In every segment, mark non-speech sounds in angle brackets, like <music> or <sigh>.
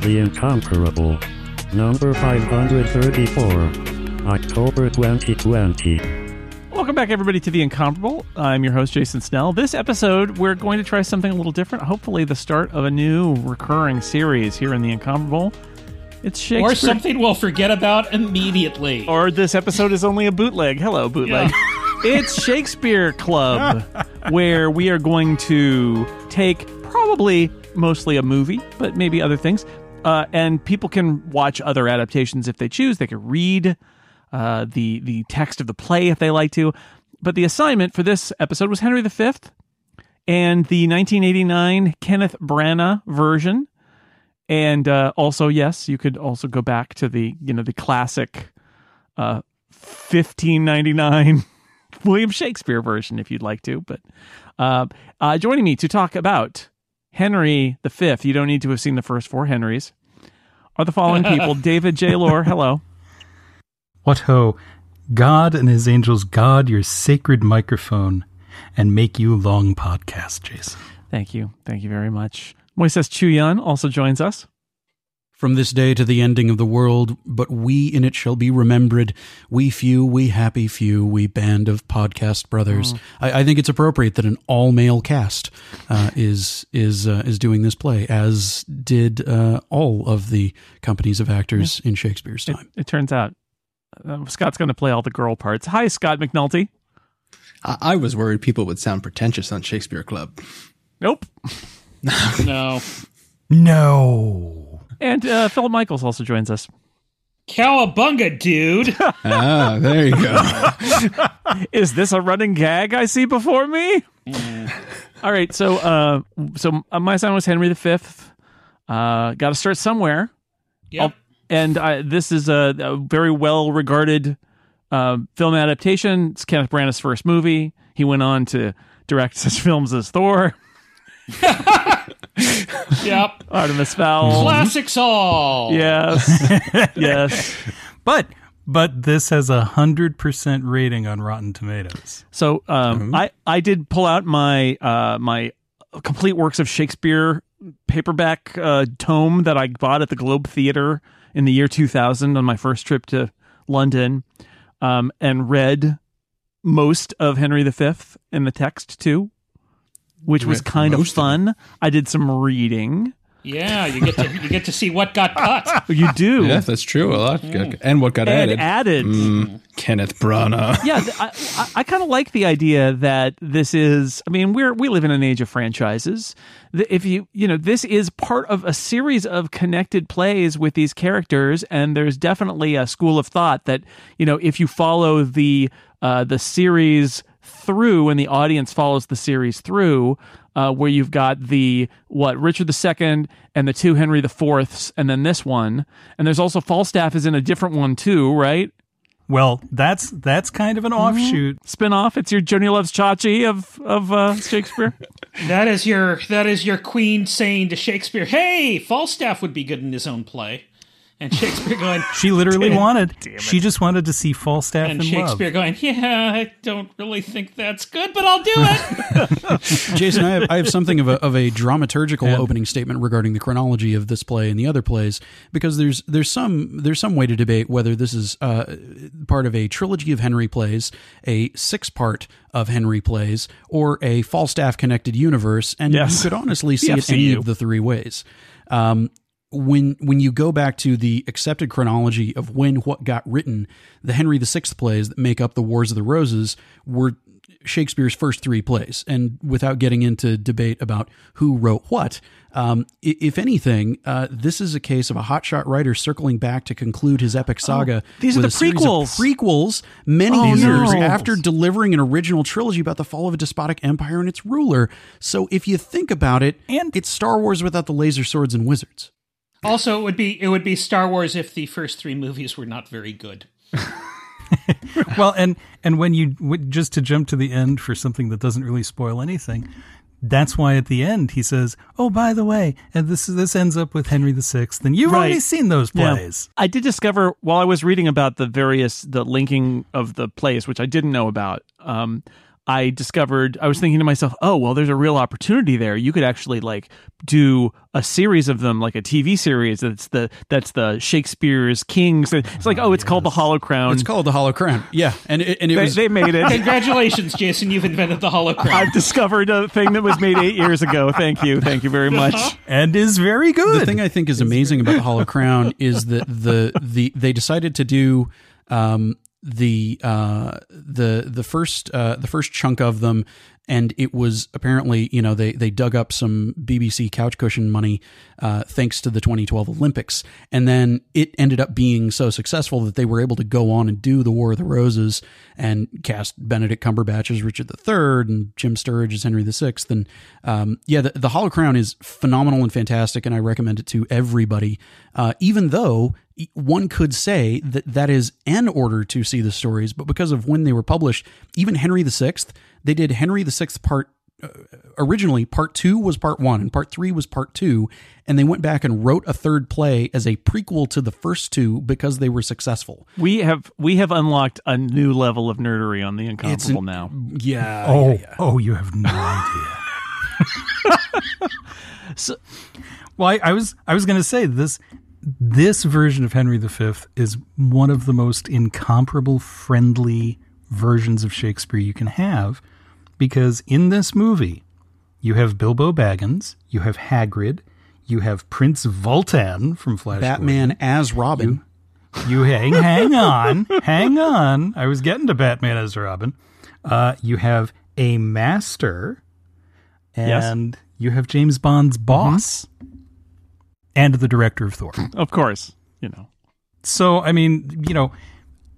The Incomparable. Number 534. October 2020. Welcome back, everybody, to The Incomparable. I'm your host, Jason Snell. This episode, we're going to try something a little different. Hopefully, the start of a new recurring series here in The Incomparable. It's Shakespeare. Or something we'll forget about immediately. Or this episode is only a bootleg. Hello, bootleg. <laughs> it's Shakespeare Club, where we are going to take probably mostly a movie, but maybe other things. Uh, and people can watch other adaptations if they choose. They can read uh, the the text of the play if they like to. But the assignment for this episode was Henry V and the 1989 Kenneth Branagh version. And uh, also, yes, you could also go back to the you know the classic uh, 1599 <laughs> William Shakespeare version if you'd like to. But uh, uh, joining me to talk about Henry V, you don't need to have seen the first four Henrys, are the following people <laughs> David J. Loehr, hello. What ho! God and his angels guard your sacred microphone and make you long podcast, Jason. Thank you. Thank you very much. Moises Chiullan also joins us. From this day to the ending of the world, but we in it shall be remembered. We few, we happy few, we band of podcast brothers. Oh. I, I think it's appropriate that an all male cast uh, is is uh, is doing this play, as did uh, all of the companies of actors in Shakespeare's time. it turns out uh, Scott's going to play all the girl parts. Hi, Scott McNulty. I, I was worried people would sound pretentious on Shakespeare Club. Nope. <laughs> no. No. And uh, Philip Michaels also joins us. Cowabunga, dude. <laughs> ah, there you go. <laughs> Is this a running gag I see before me? All right, so uh, so uh, my son was Henry V. Uh, Got to start somewhere, Yep. and I, this is a, a very well regarded uh, film adaptation. It's Kenneth Branagh's first movie. He went on to direct such <laughs> films as Thor, <laughs> Yep. Artemis Fowl. Classics all. Yes, <laughs> yes. But but this has a hundred percent rating on Rotten Tomatoes. So um, I I did pull out my uh, my complete works of Shakespeare paperback uh, tome that I bought at the Globe Theater in the year 2000 on my first trip to London, um, and read most of Henry V in the text too, which was kind of most of fun. I did some reading. Yeah, you get to you get to see what got cut. <laughs> You do. <laughs> yeah, that's true. A lot. And what got and added? added. Mm, Kenneth Branagh. <laughs> yeah, th- I, I, I kind of like the idea that this is. I mean, we're we live in an age of franchises. If you you know, this is part of a series of connected plays with these characters, and there's definitely a school of thought that you know, if you follow the uh, the series through, and the audience follows the series through. Uh, where you've got the what Richard II and the two Henry the Fourths, and then this one, and there's also Falstaff is in a different one too, right? Well, that's that's kind of an offshoot. spin-off. It's your Joanie Loves Chachi of of uh, Shakespeare. <laughs> That is your that is your queen saying to Shakespeare, "Hey, Falstaff would be good in his own play," and Shakespeare going, <laughs> She literally wanted. damn. She just wanted to see Falstaff and in Shakespeare love. going, "Yeah, I don't really think that's good, but I'll do it." <laughs> Jason, I have, I have something of a, of a dramaturgical opening statement regarding the chronology of this play and the other plays, because there's there's some there's some way to debate whether this is uh, part of a trilogy of Henry plays, a six part of Henry plays, or a Falstaff connected universe, and Yes. you could honestly see it any of the three ways. Um, when when you go back to the accepted chronology of when what got written, the Henry VI plays that make up the Wars of the Roses were Shakespeare's first three plays. And without getting into debate about who wrote what, um, if anything, uh, this is a case of a hotshot writer circling back to conclude his epic saga. Oh, these are the prequels. prequels many Oh, years no. after delivering an original trilogy about the fall of a despotic empire and its ruler. So if you think about it, And- it's Star Wars without the laser swords and wizards. Also, it would be it would be Star Wars if the first three movies were not very good. <laughs> Well, and and when you just to jump to the end for something that doesn't really spoil anything, that's why at the end he says, "Oh, by the way, and this this ends up with Henry VI." And you've Right. already seen those Yeah. plays. I did discover while I was reading about the various the linking of the plays, which I didn't know about. Um, I discovered I was thinking to myself, oh well, there's a real opportunity there. You could actually like do a series of them, like a TV series. That's the that's the Shakespeare's Kings. It's like oh, it's called the Hollow Crown. It's called the Hollow Crown. Yeah, and it, and it they, was they made it. Congratulations, Jason! You've invented the holocron. I've discovered a thing that was made eight years ago. Thank you, thank you very much. and is very good. the thing I think is amazing about the Hollow Crown is that the the they decided to do um, the uh, the the first uh, the first chunk of them, and it was apparently you know they they dug up some BBC couch cushion money uh, thanks to the 2012 Olympics, and then it ended up being so successful that they were able to go on and do the War of the Roses and cast Benedict Cumberbatch as Richard III and Jim Sturridge as Henry VI, and um, yeah, the, the Hollow Crown is phenomenal and fantastic, and I recommend it to everybody, uh, even though one could say that that is an order to see the stories, but because of when they were published, even Henry VI, they did Henry VI part. Uh, originally, part two was part one, and part three was part two, and they went back and wrote a third play as a prequel to the first two because they were successful. We have we have unlocked a new level of nerdery on the incomparable an- now. Yeah. oh, yeah, yeah. oh, you have no idea. <laughs> <laughs> well, I, I was I was going to say this this version of Henry V is one of the most incomparable, friendly versions of Shakespeare you can have, because in this movie, you have Bilbo Baggins, you have Hagrid, you have Prince Vultan from Flash. Batman as Robin. You hang, hang on, hang on. I was getting to Batman as Robin. Uh, you have a master, and you have James Bond's boss, and the director of Thor. Of course, you know. So, I mean, you know,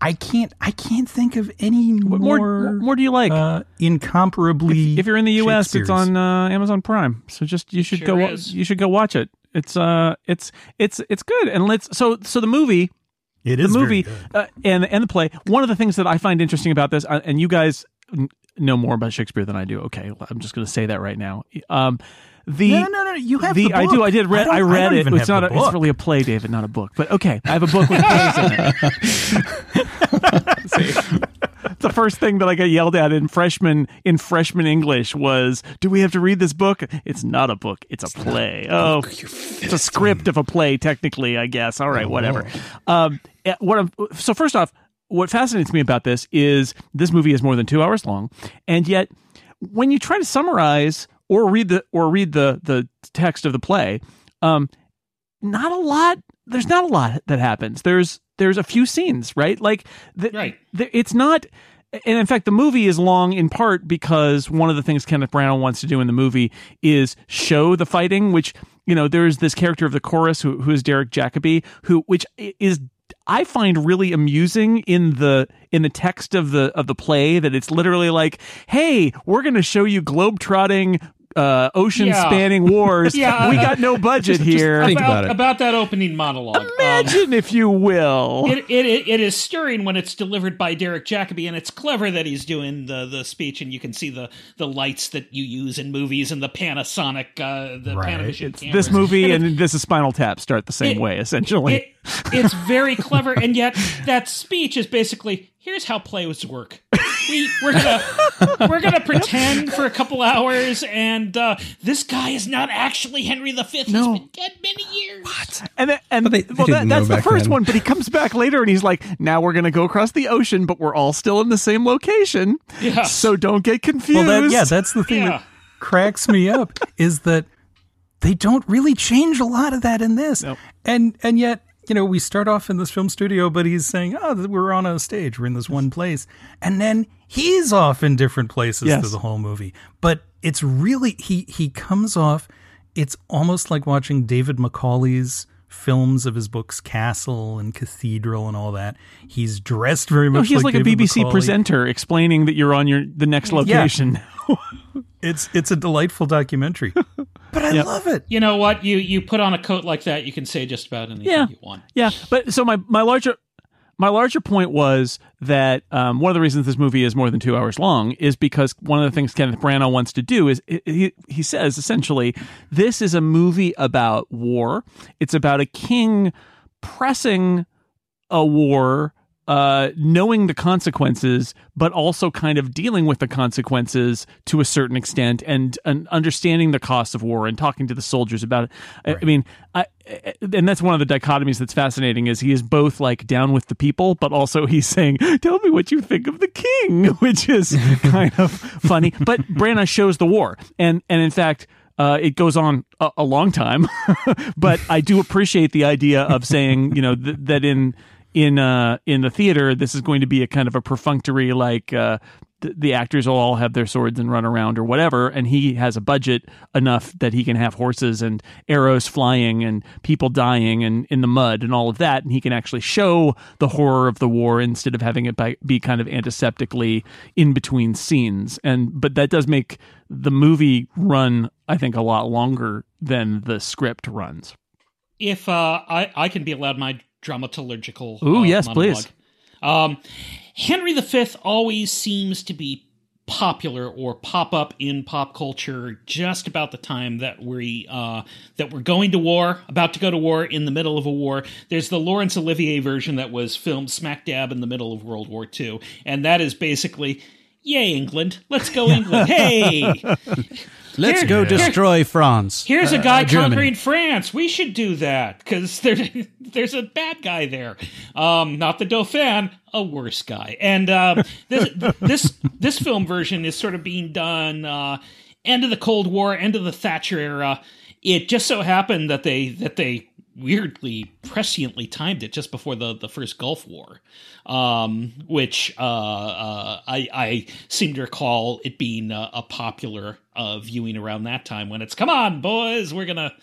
I can't, I can't think of any What more, more, more do you like? uh, incomparably. if you're in the U.S., it's on uh, Amazon Prime. So just you should Sure go. is. You should go watch it. It's uh, it's it's it's good. And let's so so the movie It is the is very movie good. uh, and and the play. One of the things that I find interesting about this, uh, and you guys know more about Shakespeare than I do. Okay, I'm just going to say that right now. Um, the No, no, no, you have the, the I do. I did. Read. I I, I read don't it. It's not. A, it's really a play, David, not a book. But okay, I have a book with plays in it. <laughs> <laughs> See? the first thing that I got yelled at in freshman in freshman English was, "Do we have to read this book?" It's not a book; it's a play. Oh, it's a script of a play, technically, I guess. All right, whatever. Um, eh, what I'm, so first off, what fascinates me about this is this movie is more than two hours long, and yet when you try to summarize or read the or read the the text of the play, um, not a lot. There's not a lot that happens. There's there's a few scenes, right? Like the, Right. the- it's not. And in fact, the movie is long in part because one of the things Kenneth Branagh wants to do in the movie is show the fighting. Which you know, there's this character of the chorus who, who is Derek Jacobi, who which is I find really amusing in the in the text of the of the play that it's literally like, hey, we're going to show you globetrotting. Uh, ocean spanning <laughs> wars. Yeah. we got no budget here. think about, about it. that opening monologue. Um, Imagine, if you will. it, it, it, it is stirring when it's delivered by Derek Jacobi, and it's clever that he's doing the, the speech, and you can see the, the lights that you use in movies and the Panasonic, uh, the Right. Panavision cameras. this movie And <laughs> and this is Spinal Tap start the same It- way, essentially. it, it's very clever, and yet that speech is basically here's how plays work. We, we're gonna <laughs> we're gonna pretend for a couple hours, and uh, this guy is not actually Henry V. He's No. been dead many years. What? and then, and they- they well, that, didn't know that's the back first then. one. But he comes back later and he's like, "Now we're gonna go across the ocean, but we're all still in the same location. Yeah. So don't get confused." Well, that, yeah, that's the thing Yeah. that cracks me up <laughs> is that they don't really change a lot of that in this, Nope. and and yet you know we start off in this film studio, but he's saying, "Oh, we're on a stage, we're in this one place," and then he's off in different places Yes. through the whole movie. But it's really he he comes off. It's almost like watching David Macaulay's films of his books Castle and Cathedral and all that. He's dressed very much. No, he's like, a David BBC Macaulay. presenter explaining that you're on your the next location. <laughs> It's it's a delightful documentary, <laughs> but I Yep. love it. You know what? You you put on a coat like that, you can say just about anything Yeah. you want. Yeah, but so my my larger my larger point was that um, one of the reasons this movie is more than two hours long is because one of the things Kenneth Branagh wants to do is he he says essentially this is a movie about war. It's about a king pressing a war uh, knowing the consequences, but also kind of dealing with the consequences to a certain extent, and, and understanding the cost of war and talking to the soldiers about it. I, I mean, I, and that's one of the dichotomies that's fascinating is he is both like down with the people, but also <laughs> he's saying, "Tell me what you think of the king," <laughs> which is kind of funny. But Branagh shows the war, and and in fact. Uh, it goes on a, a long time, <laughs> but I do appreciate the idea of saying, you know, th- that in in uh, in the theater, this is going to be a kind of a perfunctory, like uh, th- the actors will all have their swords and run around or whatever, and he has a budget enough that he can have horses and arrows flying and people dying and in the mud and all of that, and he can actually show the horror of the war instead of having it by, be kind of antiseptically in between scenes. And but that does make the movie run, I think, a lot longer than the script runs. If uh, I I can be allowed my dramaturgical. Ooh, uh, yes, monologue. please. Um, Henry V always seems to be popular or pop up in pop culture just about the time that we uh, that we're going to war, about to go to war, in the middle of a war. There's the Laurence Olivier version that was filmed smack dab in the middle of World War II, and that is basically. Yay, England! Let's go, England! Hey, <laughs> Let's Here- go here- destroy France. Here's a Uh, guy Germany. conquering France. We should do that because there, <laughs> there's a bad guy there. Um, not the Dauphin, a worse guy. And uh, this <laughs> this this film version is sort of being done uh, end of the Cold War, end of the Thatcher era. It just so happened that they that they weirdly presciently timed it just before the, the first Gulf War, um, which uh, uh, I, I seem to recall it being a, a popular uh, viewing around that time when it's come on boys we're gonna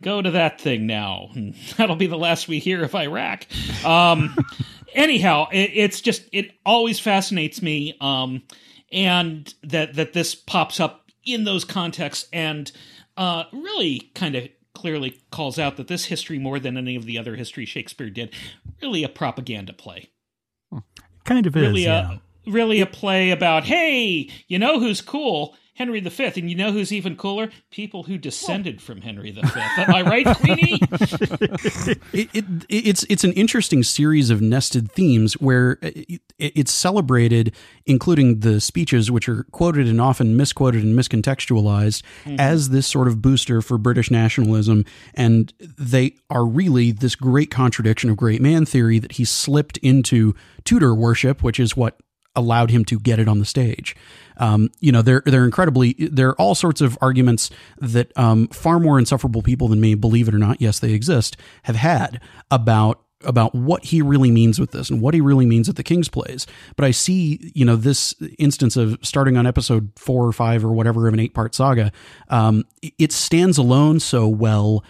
go to that thing now <laughs> that'll be the last we hear of Iraq. Um, <laughs> anyhow, it, it's just it always fascinates me, um, and that that this pops up in those contexts and uh, really kind of clearly calls out that this history more than any of the other history Shakespeare did really a propaganda play Kind of is. really yeah. a really a play about hey you know who's cool henry v and you know who's even cooler? People who descended from henry v am i right queenie? <laughs> It, it, it's it's an interesting series of nested themes where it, it's celebrated, including the speeches, which are quoted and often misquoted and miscontextualized, mm-hmm. as this sort of booster for British nationalism, and they are really this great contradiction of great man theory that he slipped into Tudor worship, which is what allowed him to get it on the stage. Um, you know, they're they're incredibly. There are all sorts of arguments that um, far more insufferable people than me, believe it or not, yes, they exist, have had about about what he really means with this and what he really means at the King's plays. But I see, you know, this instance of starting on episode four or five or whatever of an eight part saga. Um, it stands alone so well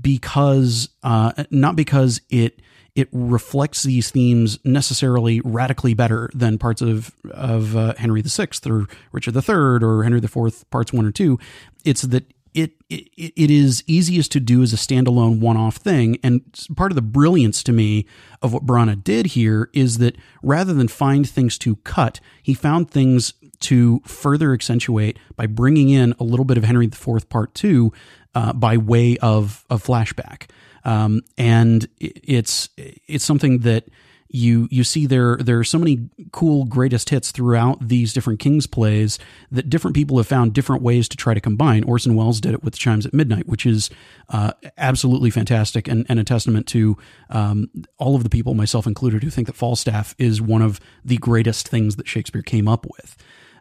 because uh, not because it it reflects these themes necessarily radically better than parts of of uh, Henry VI or Richard III or Henry IV parts one or two. It's that it, it it is easiest to do as a standalone one-off thing and part of the brilliance to me of what Branagh did here is that rather than find things to cut he found things to further accentuate by bringing in a little bit of Henry IV part 2 uh, by way of of flashback um, and it's it's something that you you see there there are so many cool greatest hits throughout these different Kings plays that different people have found different ways to try to combine. Orson Welles did it with Chimes at Midnight, which is uh, absolutely fantastic and, and a testament to um, all of the people, myself included, who think that Falstaff is one of the greatest things that Shakespeare came up with.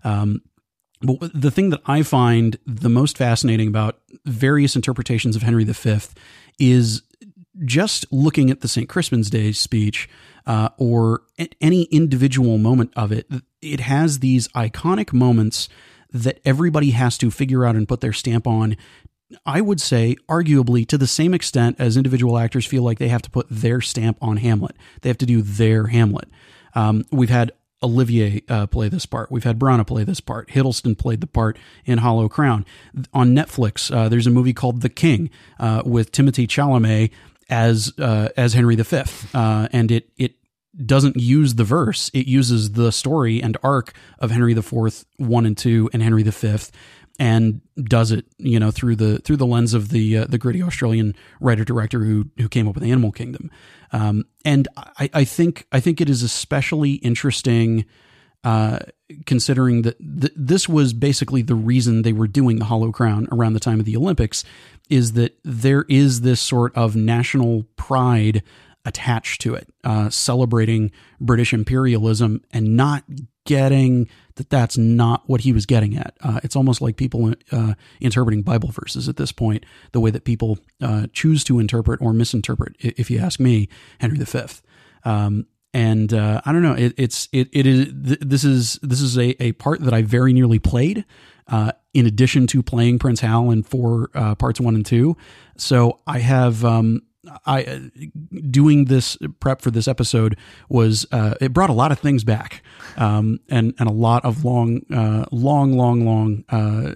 Um, but the thing that I find the most fascinating about various interpretations of Henry V is just looking at the St. Crispin's Day speech uh, or any individual moment of it, it has these iconic moments that everybody has to figure out and put their stamp on. I would say, arguably, to the same extent as individual actors feel like they have to put their stamp on Hamlet. They have to do their Hamlet. Um, we've had Olivier uh, play this part. We've had Branagh play this part. Hiddleston played the part in Hollow Crown. On Netflix, uh, there's a movie called The King uh, with Timothy Chalamet as uh, as Henry V, uh, and it it doesn't use the verse. It uses the story and arc of Henry IV, one and two, and Henry V, and does it, you know, through the through the lens of the uh, the gritty Australian writer director who who came up with Animal Kingdom. Um, and I, I think I think it is especially interesting uh, considering that th- this was basically the reason they were doing the Hollow Crown around the time of the Olympics, is that there is this sort of national pride attached to it, uh, celebrating British imperialism and not getting that that's not what he was getting at. Uh, it's almost like people uh, interpreting Bible verses at this point, the way that people uh, choose to interpret or misinterpret, if you ask me, Henry V. Um, and uh, I don't know. It, it's it it is th- this is this is a, a part that I very nearly played. Uh, in addition to playing Prince Hal in four uh, parts one and two, so I have um, I uh, doing this prep for this episode was uh, it brought a lot of things back, um, and and a lot of long, uh, long, long, long uh,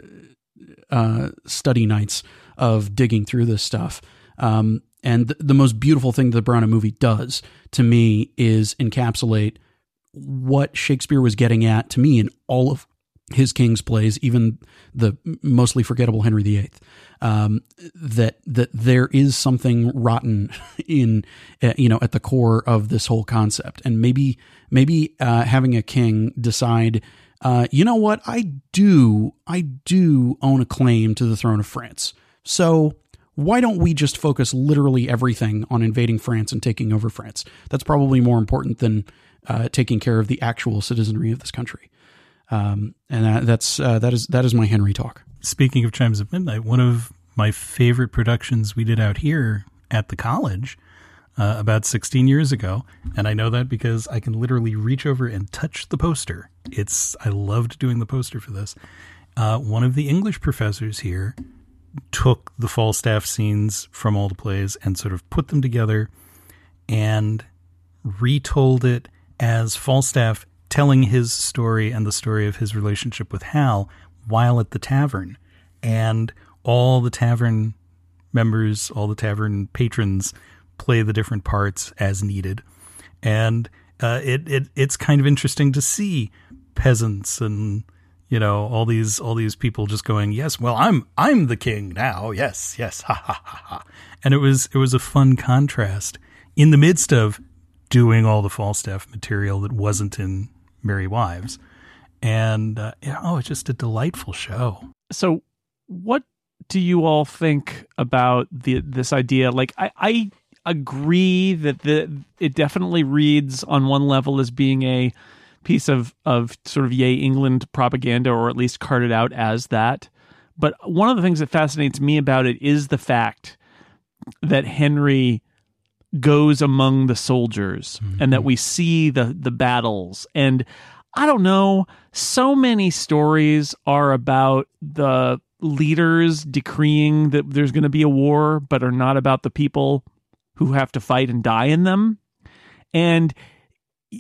uh, study nights of digging through this stuff. Um, and the, the most beautiful thing the Branagh movie does to me is encapsulate what Shakespeare was getting at to me in all of his King's plays, even the mostly forgettable Henry VIII. Um, that that there is something rotten <laughs> in uh, you know at the core of this whole concept, and maybe maybe uh, having a king decide. Uh, you know what? I do, I do own a claim to the throne of France. So why don't we just focus literally everything on invading France and taking over France? That's probably more important than uh, taking care of the actual citizenry of this country. Um, and that, that's uh, that is that is my Henry talk. Speaking of Chimes of Midnight, one of my favorite productions we did out here at the college uh, about 16 years ago, and I know that because I can literally reach over and touch the poster. It's I loved doing the poster for this. Uh, one of the English professors here took the Falstaff scenes from all the plays and sort of put them together and retold it as Falstaff telling his story and the story of his relationship with Hal while at the tavern. And all the tavern members, all the tavern patrons play the different parts as needed. And uh, it, it it's kind of interesting to see peasants and you know all these all these people just going yes well i'm i'm the king now yes yes <laughs> ha ha ha ha and it was it was a fun contrast in the midst of doing all the falstaff material that wasn't in merry wives and uh, yeah, oh it's just a delightful show So, what do you all think about the this idea? Like, I, I agree that the it definitely reads on one level as being a piece of of sort of yay England propaganda, or at least carted out as that. But one of the things that fascinates me about it is the fact that Henry goes among the soldiers and that we see the the battles. And I don't know so many stories are about the leaders decreeing that there's going to be a war but are not about the people who have to fight and die in them. And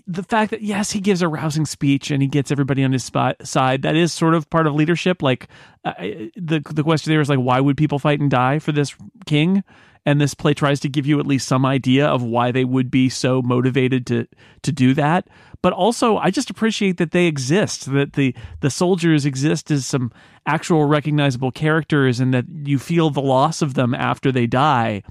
the fact that yes he gives a rousing speech and he gets everybody on his spot, side. That is sort of part of leadership. Like uh, the the question there is like why would people fight and die for this king and this play tries to give you at least some idea of why they would be so motivated to to do that but also I just appreciate that they exist that the the soldiers exist as some actual recognizable characters and that you feel the loss of them after they die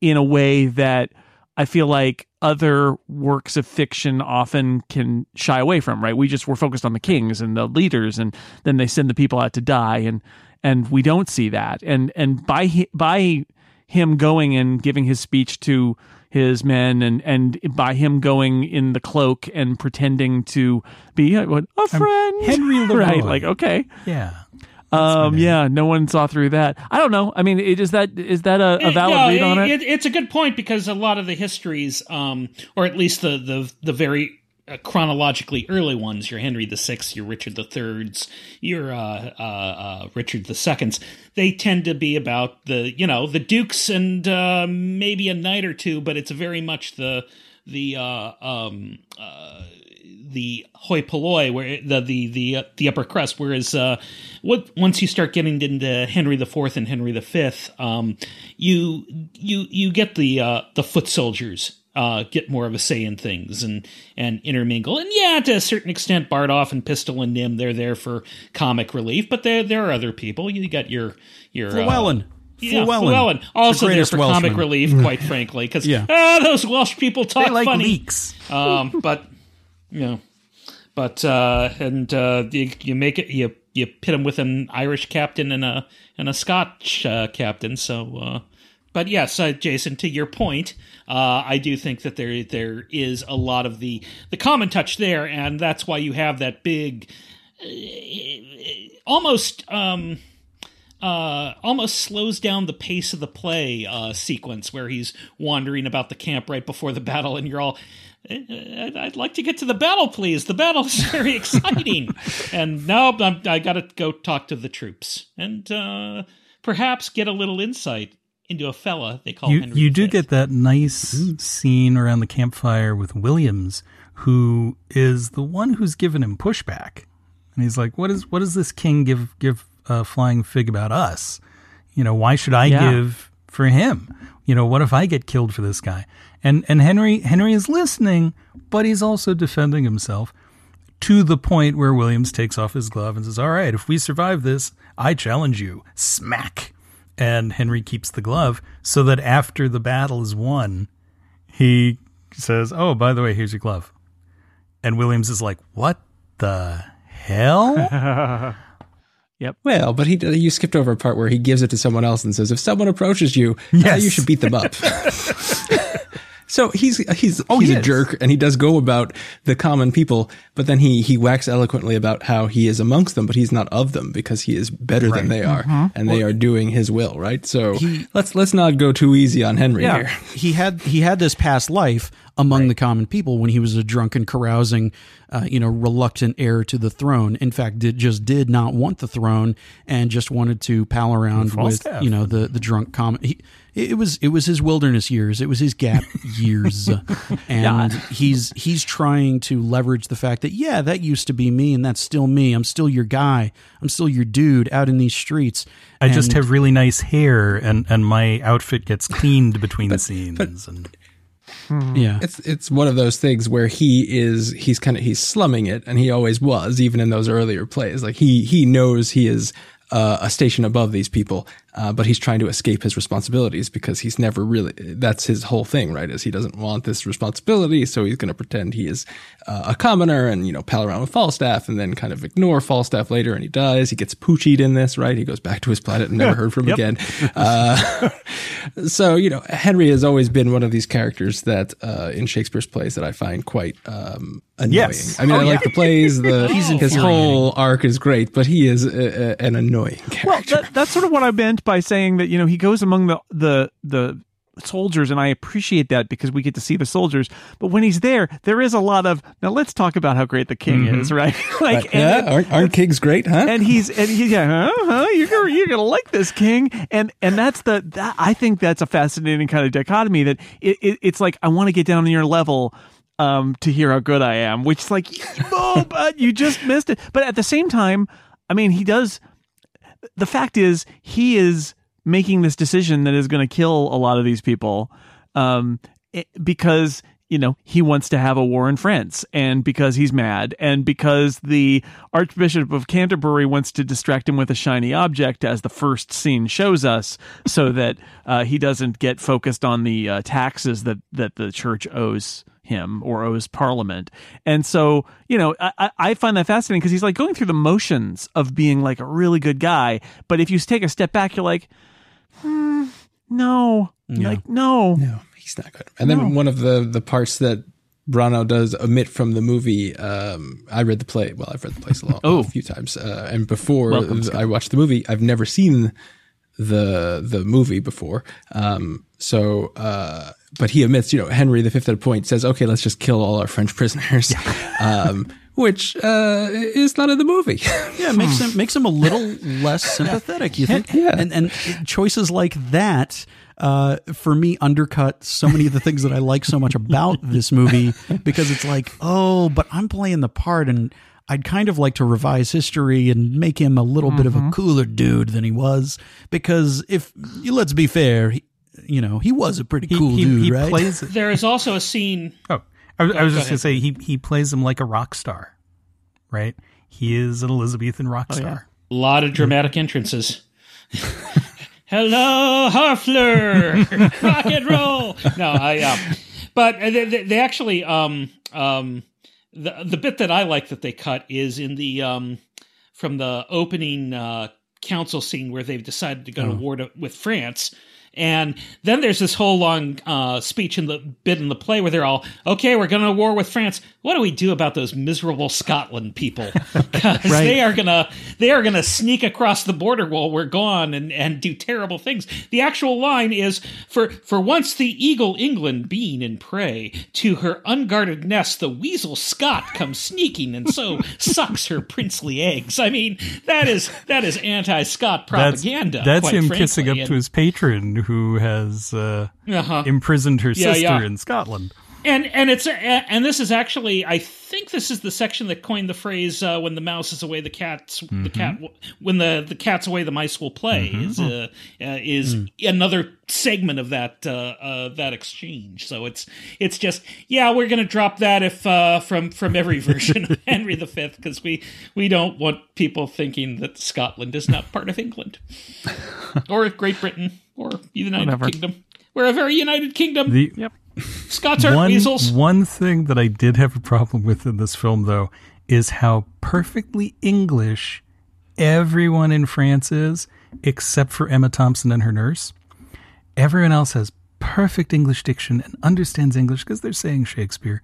in a way that I feel like other works of fiction often can shy away from, right? We just we're focused on the kings and the leaders and then they send the people out to die and and we don't see that. And and by by him going and giving his speech to his men and and by him going in the cloak and pretending to be what, a friend. Henry <laughs> Leroy. right like okay. Yeah. Um yeah no one saw through that. I don't know. I mean it, is that is that a, a valid No, read on it, It's a good point because a lot of the histories, um, or at least the the the very uh, chronologically early ones, your Henry the Sixth, your Richard the Thirds, your uh, uh, uh, Richard the Seconds, they tend to be about the you know the dukes and uh, maybe a knight or two, but it's very much the the uh, um, the hoi polloi, where the the the the upper crust. Whereas, what once you start getting into Henry the Fourth and Henry the Fifth, um, you you you get the the foot soldiers. Uh, get more of a say in things and and intermingle. And yeah, to a certain extent, Bardolph and Pistol and Nym they're there for comic relief, but there there are other people. You got your your uh, Llewellyn. yeah, Llewellyn. Llewellyn. Also The there for comic relief, <laughs> quite frankly, because Yeah. ah, those Welsh people talk They like funny. leaks. Um, <laughs> but you know, but uh, and uh, you, you make it you you pit him with an Irish captain and a and a Scotch uh, captain. So, uh, but yes, uh, Jason, to your point, uh, I do think that there there is a lot of the the common touch there, and that's why you have that big, uh, almost. Um, uh, almost slows down the pace of the play uh, sequence where he's wandering about the camp right before the battle, and you're all, "Eh, I'd I'd like to get to the battle, please. The battle is <laughs> very exciting. and now I'm, I got to go talk to the troops and uh, perhaps get a little insight into a fella they call You Henry you do V. get that nice mm-hmm. scene around the campfire with Williams, who is the one who's given him pushback, and he's like, "What is what does this king give give a flying fig about us? You know, why should I Yeah. give for him? You know, what if I get killed for this guy?" And and Henry Henry is listening, but he's also defending himself to the point where Williams takes off his glove and says, "All right, if we survive this, I challenge you." Smack. And Henry keeps the glove so that after the battle is won, he says, "Oh, by the way, here's your glove." And Williams is like, "What the hell?" <laughs> Yep. Well, but he you skipped over a part where he gives it to someone else and says, "If someone approaches you, uh, you should beat them up." <laughs> so he's he's Oh, he's he a jerk, and he does go about the common people, but then he he whacks eloquently about how he is amongst them, but he's not of them because he is better than they are, Mm-hmm. and they are doing his will. Right. So let's let's not go too easy on Henry Yeah, here. he had he had this past life among the common people when he was a drunken, carousing, uh, you know, reluctant heir to the throne. In fact, did just did not want the throne and just wanted to pal around with Falstaff. you know the the drunk. He, it was it was his wilderness years. It was his gap <laughs> years, and he's he's trying to leverage the fact that yeah, that used to be me, and that's still me. I'm still your guy. I'm still your dude out in these streets. I just have really nice hair, and and my outfit gets cleaned between the <laughs> scenes. and yeah. It's it's one of those things where he is he's kind of he's slumming it, and he always was, even in those earlier plays. Like he he knows he is uh, a station above these people, uh, but he's trying to escape his responsibilities because he's never really. That's his whole thing, right? Is he doesn't want this responsibility, so he's going to pretend he is uh, a commoner and you know pal around with Falstaff, and then kind of ignore Falstaff later, and he dies. He gets poochied in this, right? He goes back to his planet and never heard from again. Uh, <laughs> so you know henry has always been one of these characters that uh, in shakespeare's plays that i find quite um, annoying Yes. i mean Oh, i yeah. like the plays the <laughs> his whole arc is great but he is uh, uh, an annoying Well, character that, that's sort of what I meant by saying that you know he goes among the the the soldiers, and I appreciate that because we get to see the soldiers. But when he's there, there is a lot of now. Let's talk about how great the king is, right? <laughs> like, and, yeah aren't, aren't kings great huh and he's and he yeah, huh, huh, you're gonna you're gonna like this king, and and that's the that, I think that's a fascinating kind of dichotomy that it, it it's like I want to get down on your level. Um, to hear how good I am, which is like, <laughs> oh, but you just missed it. But at the same time, I mean, he does the fact is he is making this decision that is going to kill a lot of these people um, it- because you know he wants to have a war in France and because he's mad and because the Archbishop of Canterbury wants to distract him with a shiny object as the first scene shows us so that uh, he doesn't get focused on the uh, taxes that that the church owes him or owes parliament and so you know i, I- find that fascinating because he's like going through the motions of being like a really good guy but if you take a step back you're like hmm, no like no no he's not good and then one of the the parts that Branagh does omit from the movie. Um, I read the play. Well, I've read the play a lot, <laughs> Oh. a few times. Uh, and before Welcome, I watched the movie, I've never seen the the movie before. Um, so, uh, but he admits, you know, Henry V at a point says, "Okay, let's just kill all our French prisoners," <laughs> um, which uh, is not in the movie. <laughs> Yeah, it makes him makes him a little less sympathetic. You think? Yeah. And and choices like that. Uh, for me, undercut so many of the things that I like so much about this movie <laughs> because it's like, oh, but I'm playing the part, and I'd kind of like to revise history and make him a little bit of a cooler dude than he was. Because if let's be fair, he, you know, he was a pretty He, cool he, dude, he right? plays <laughs> it. There is also a scene. Oh, I, was- I was go just gonna say he he plays him like a rock star, right? He is an Elizabethan rock star. A lot of dramatic entrances. <laughs> Hello, Harfleur, <laughs> rock and roll. No, I. Uh, but they, they, they actually, um, um, the the bit that I like that they cut is in the um, from the opening uh, council scene where they've decided to go to war to, with France. And then there's this whole long uh, speech in the bit in the play where they're all, okay, we're going to war with France. What do we do about those miserable Scotland people? <laughs> Because they are gonna they are gonna sneak across the border while we're gone and, and do terrible things. The actual line is for for once the eagle England being in prey to her unguarded nest, the weasel Scot comes sneaking and so <laughs> sucks her princely eggs. I mean, that is that is anti Scot propaganda. that's quite him frankly. kissing up And- to his patron who has uh, Uh-huh. imprisoned her Yeah, sister yeah. in Scotland. and and it's and this is actually I think this is the section that coined the phrase uh, "when the mouse is away, the cat's the cat when the the cat's away, the mice will play" is uh, uh, is another segment of that uh, uh, that exchange. So it's it's just yeah, we're gonna drop that if uh, from from every <laughs> version of Henry V because we we don't want people thinking that Scotland is not part of England <laughs> or Great Britain or the United Whatever. Kingdom. We're a very united kingdom. The Yep. Scots aren't one, weasels. one thing that I did have a problem with in this film, though, is how perfectly English everyone in France is, except for Emma Thompson and her nurse. Everyone else has perfect English diction and understands English because they're saying Shakespeare.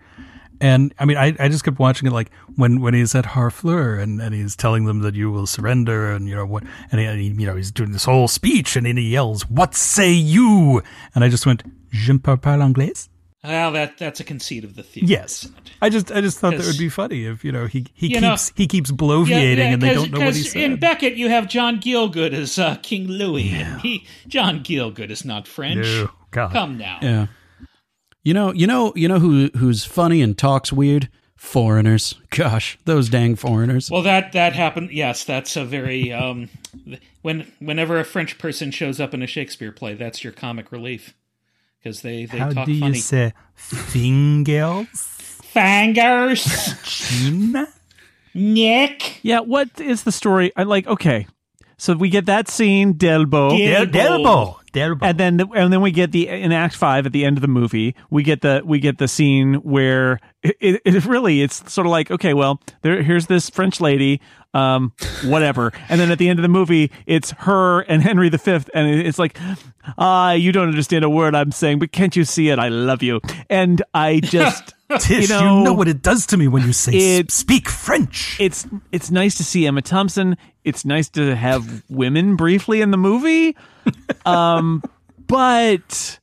And I mean, I, I just kept watching it like when, when he's at Harfleur and, and he's telling them that you will surrender and, you know, what, and he, and he, you know, he's doing this whole speech and then he yells, What say you? And I just went, Je ne parle pas l'anglais. Well, that that's a conceit of the theater. Yes. I just I just thought that would be funny if you know he he You know- keeps he keeps bloviating and they don't know what he 'cause In. Becket, you have John Gielgud as uh, King Louis, and he John Gielgud is not French. No, God. Come now. Yeah. You know, you know, you know who who's funny and talks weird? Foreigners. Gosh, those dang foreigners. Well, that that happened. Yes, that's a very um, when whenever a French person shows up in a Shakespeare play, that's your comic relief because they they How talk do you funny. say fingers? Fangers, Chin? Nick, Yeah, what is the story? I like. Okay, so we get that scene, d'elbow, Del- Delbo. Delbo. and then and then we get the in Act Five at the end of the movie. We get the we get the scene where it, it, it really it's sort of like okay, well, there here's this French lady, um, whatever, and then at the end of the movie, it's her and Henry V, and it's like, ah, you don't understand a word I'm saying, but can't you see it? I love you, and I <laughs> just. Tish, you you know, know, what it does to me when you say it- speak French. it's it's nice to see Emma Thompson. It's nice to have women briefly in the movie. <laughs> Um, but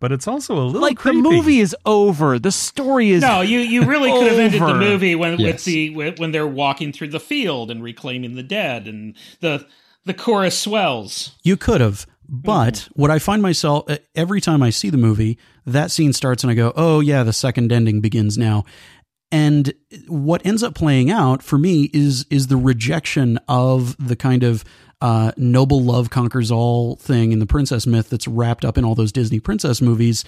but it's also a little like creepy. the movie is over. The story is No, you you really could have ended the movie when with the when when they're walking through the field and reclaiming the dead, and the the chorus swells. You could have, but what I find myself uh, every time I see the movie, that scene starts and I go, "Oh yeah, the second ending begins now." And what ends up playing out for me is is the rejection of the kind of uh, noble love conquers all thing in the princess myth that's wrapped up in all those Disney princess movies,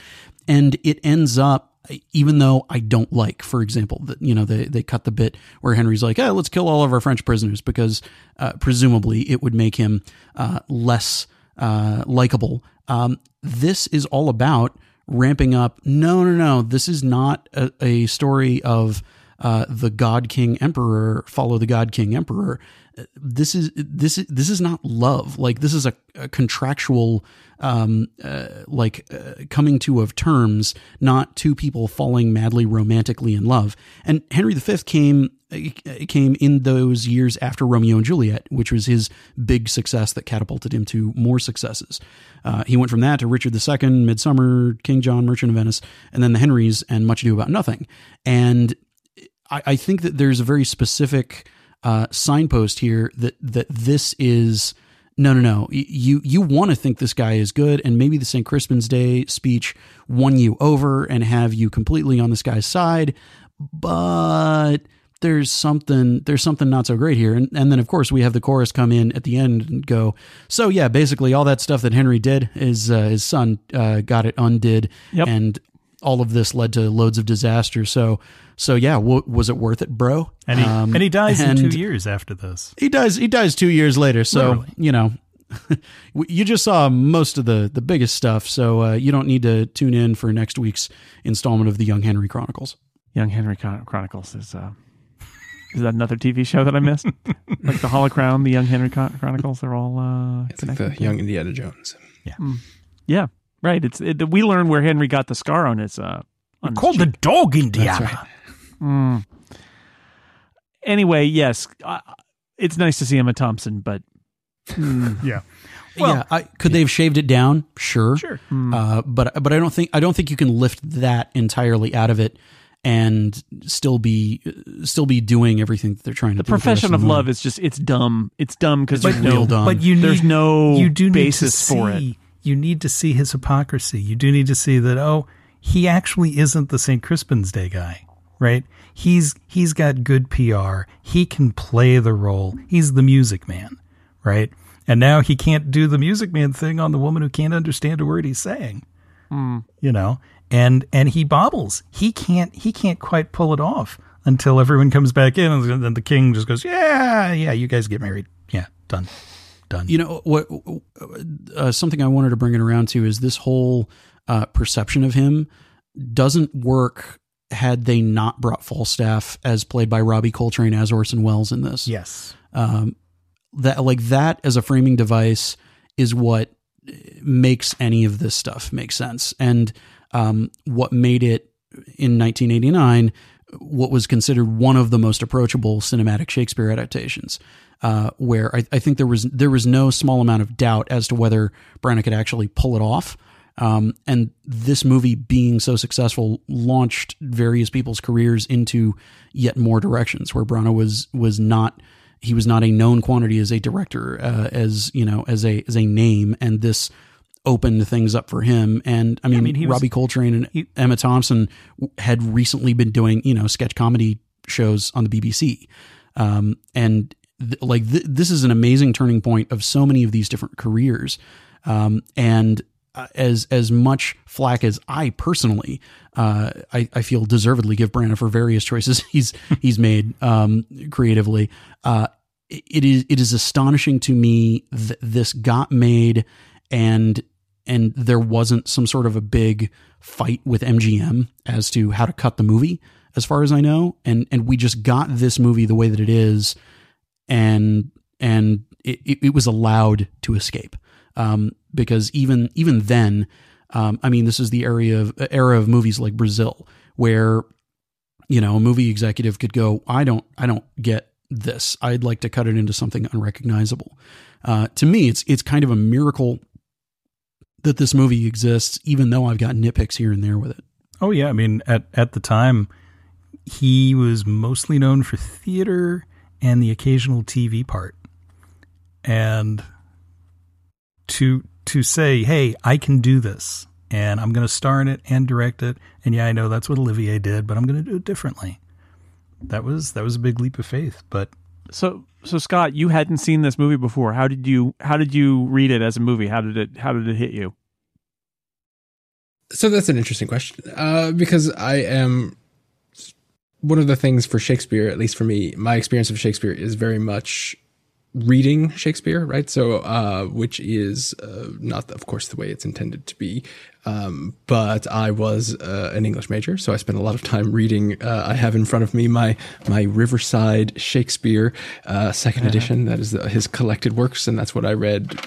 and it ends up. Even though I don't like, for example, that you know they they cut the bit where Henry's like, "Hey, let's kill all of our French prisoners," because uh, presumably it would make him uh, less uh, likable. Um, this is all about ramping up. No, no, no. This is not a, a story of uh, the God King Emperor follow the God King Emperor. Uh, This is this is this is not love. Like this is a, a contractual, um, uh, like uh, coming to of terms, not two people falling madly romantically in love. And Henry V came came in those years after Romeo and Juliet, which was his big success that catapulted him to more successes. Uh, he went from that to Richard II, Midsummer, King John, Merchant of Venice, and then the Henrys and Much Ado About Nothing. And I, I think that there's a very specific uh, signpost here that that this is no, no, no. You you want to think this guy is good, and maybe the St. Crispin's Day speech won you over and have you completely on this guy's side, but there's something there's something not so great here and, and then of course we have the chorus come in at the end and go so yeah basically all that stuff that henry did is uh, his son uh, got it undid Yep. and all of this led to loads of disaster so so yeah w- was it worth it bro And he Um, and he dies and in two years after this. he dies he dies two years later so Literally. you know <laughs> you just saw most of the the biggest stuff so uh, you don't need to tune in for next week's installment of the young henry chronicles Young Henry Chron- Chronicles is uh, is that another TV show that I missed? <laughs> like the Hollow Crown, the Young Henry Chron- Chronicles are all uh, It's like connected. the young Indiana Jones. Yeah. Yeah, right. It's it, we learned where Henry got the scar on his uh, on his Called the cheek. dog Indiana. Mm. Anyway, yes, uh, it's nice to see Emma Thompson, but mm, <laughs> Yeah. yeah I, could they have shaved it down sure Sure. uh, but but I don't think I don't think you can lift that entirely out of it and still be still be doing everything that they're trying to the do. with profession rest of love is just it's dumb. It's dumb because It's there's no dumb. But you need, there's no you do need basis to for it. You need to see his hypocrisy. You do need to see that oh, he actually isn't the St. Crispin's Day guy, right? He's he's got good PR. He can play the role. He's the music man, right? And now he can't do the music man thing on the woman who can't understand a word he's saying. Hmm. You know, and and he bobbles. He can't he can't quite pull it off until everyone comes back in, and then the king just goes, "Yeah, yeah, you guys get married. Yeah, done, done." You know what? Uh, something I wanted to bring it around to is this whole uh, perception of him doesn't work had they not brought Falstaff as played by Robbie Coltrane as Orson Welles in this. yes. um, that like that as a framing device is what makes any of this stuff make sense and um, what made it in 1989 what was considered one of the most approachable cinematic Shakespeare adaptations uh, where I, I think there was there was no small amount of doubt as to whether Branagh could actually pull it off. Um, and this movie being so successful launched various people's careers into yet more directions where Branagh was was not he was not a known quantity as a director, uh, as you know, as a as a name, and this opened things up for him. And I mean, mean, he was- Robbie Coltrane and he- Emma Thompson had recently been doing you know sketch comedy shows on the BBC, um, and th- like th- this is an amazing turning point of so many of these different careers, um, and. Uh, as as much flack as I personally, uh, I, I feel deservedly give Branagh for various choices <laughs> he's he's made um, creatively. Uh, it is it is astonishing to me that this got made and and there wasn't some sort of a big fight with MGM as to how to cut the movie as far as I know. And and we just got this movie the way that it is and and it, it, was allowed to escape. Um, because even even then um, I mean this is the area of era of movies like Brazil where you know a movie executive could go I don't I don't get this. I'd like to cut it into something unrecognizable. Uh, to me it's it's kind of a miracle that this movie exists even though I've got nitpicks here and there with it Oh yeah, I mean at at the time he was mostly known for theater and the occasional TV part. And to to say, "Hey, I can do this and I'm going to star in it and direct it." And yeah, I know that's what Olivier did, but I'm going to do it differently. That was that was a big leap of faith, but So so Scott, you hadn't seen this movie before. How did you how did you read it as a movie? How did it how did it hit you? So that's an interesting question uh, because I am one of the things for Shakespeare, at least for me, my experience of Shakespeare is very much reading Shakespeare, right? So, uh, which is uh, not, of course, the way it's intended to be. Um, but I was uh, an English major, so I spent a lot of time reading. Uh, I have in front of me my my Riverside Shakespeare uh, 2nd edition. That is the, his collected works, and that's what I read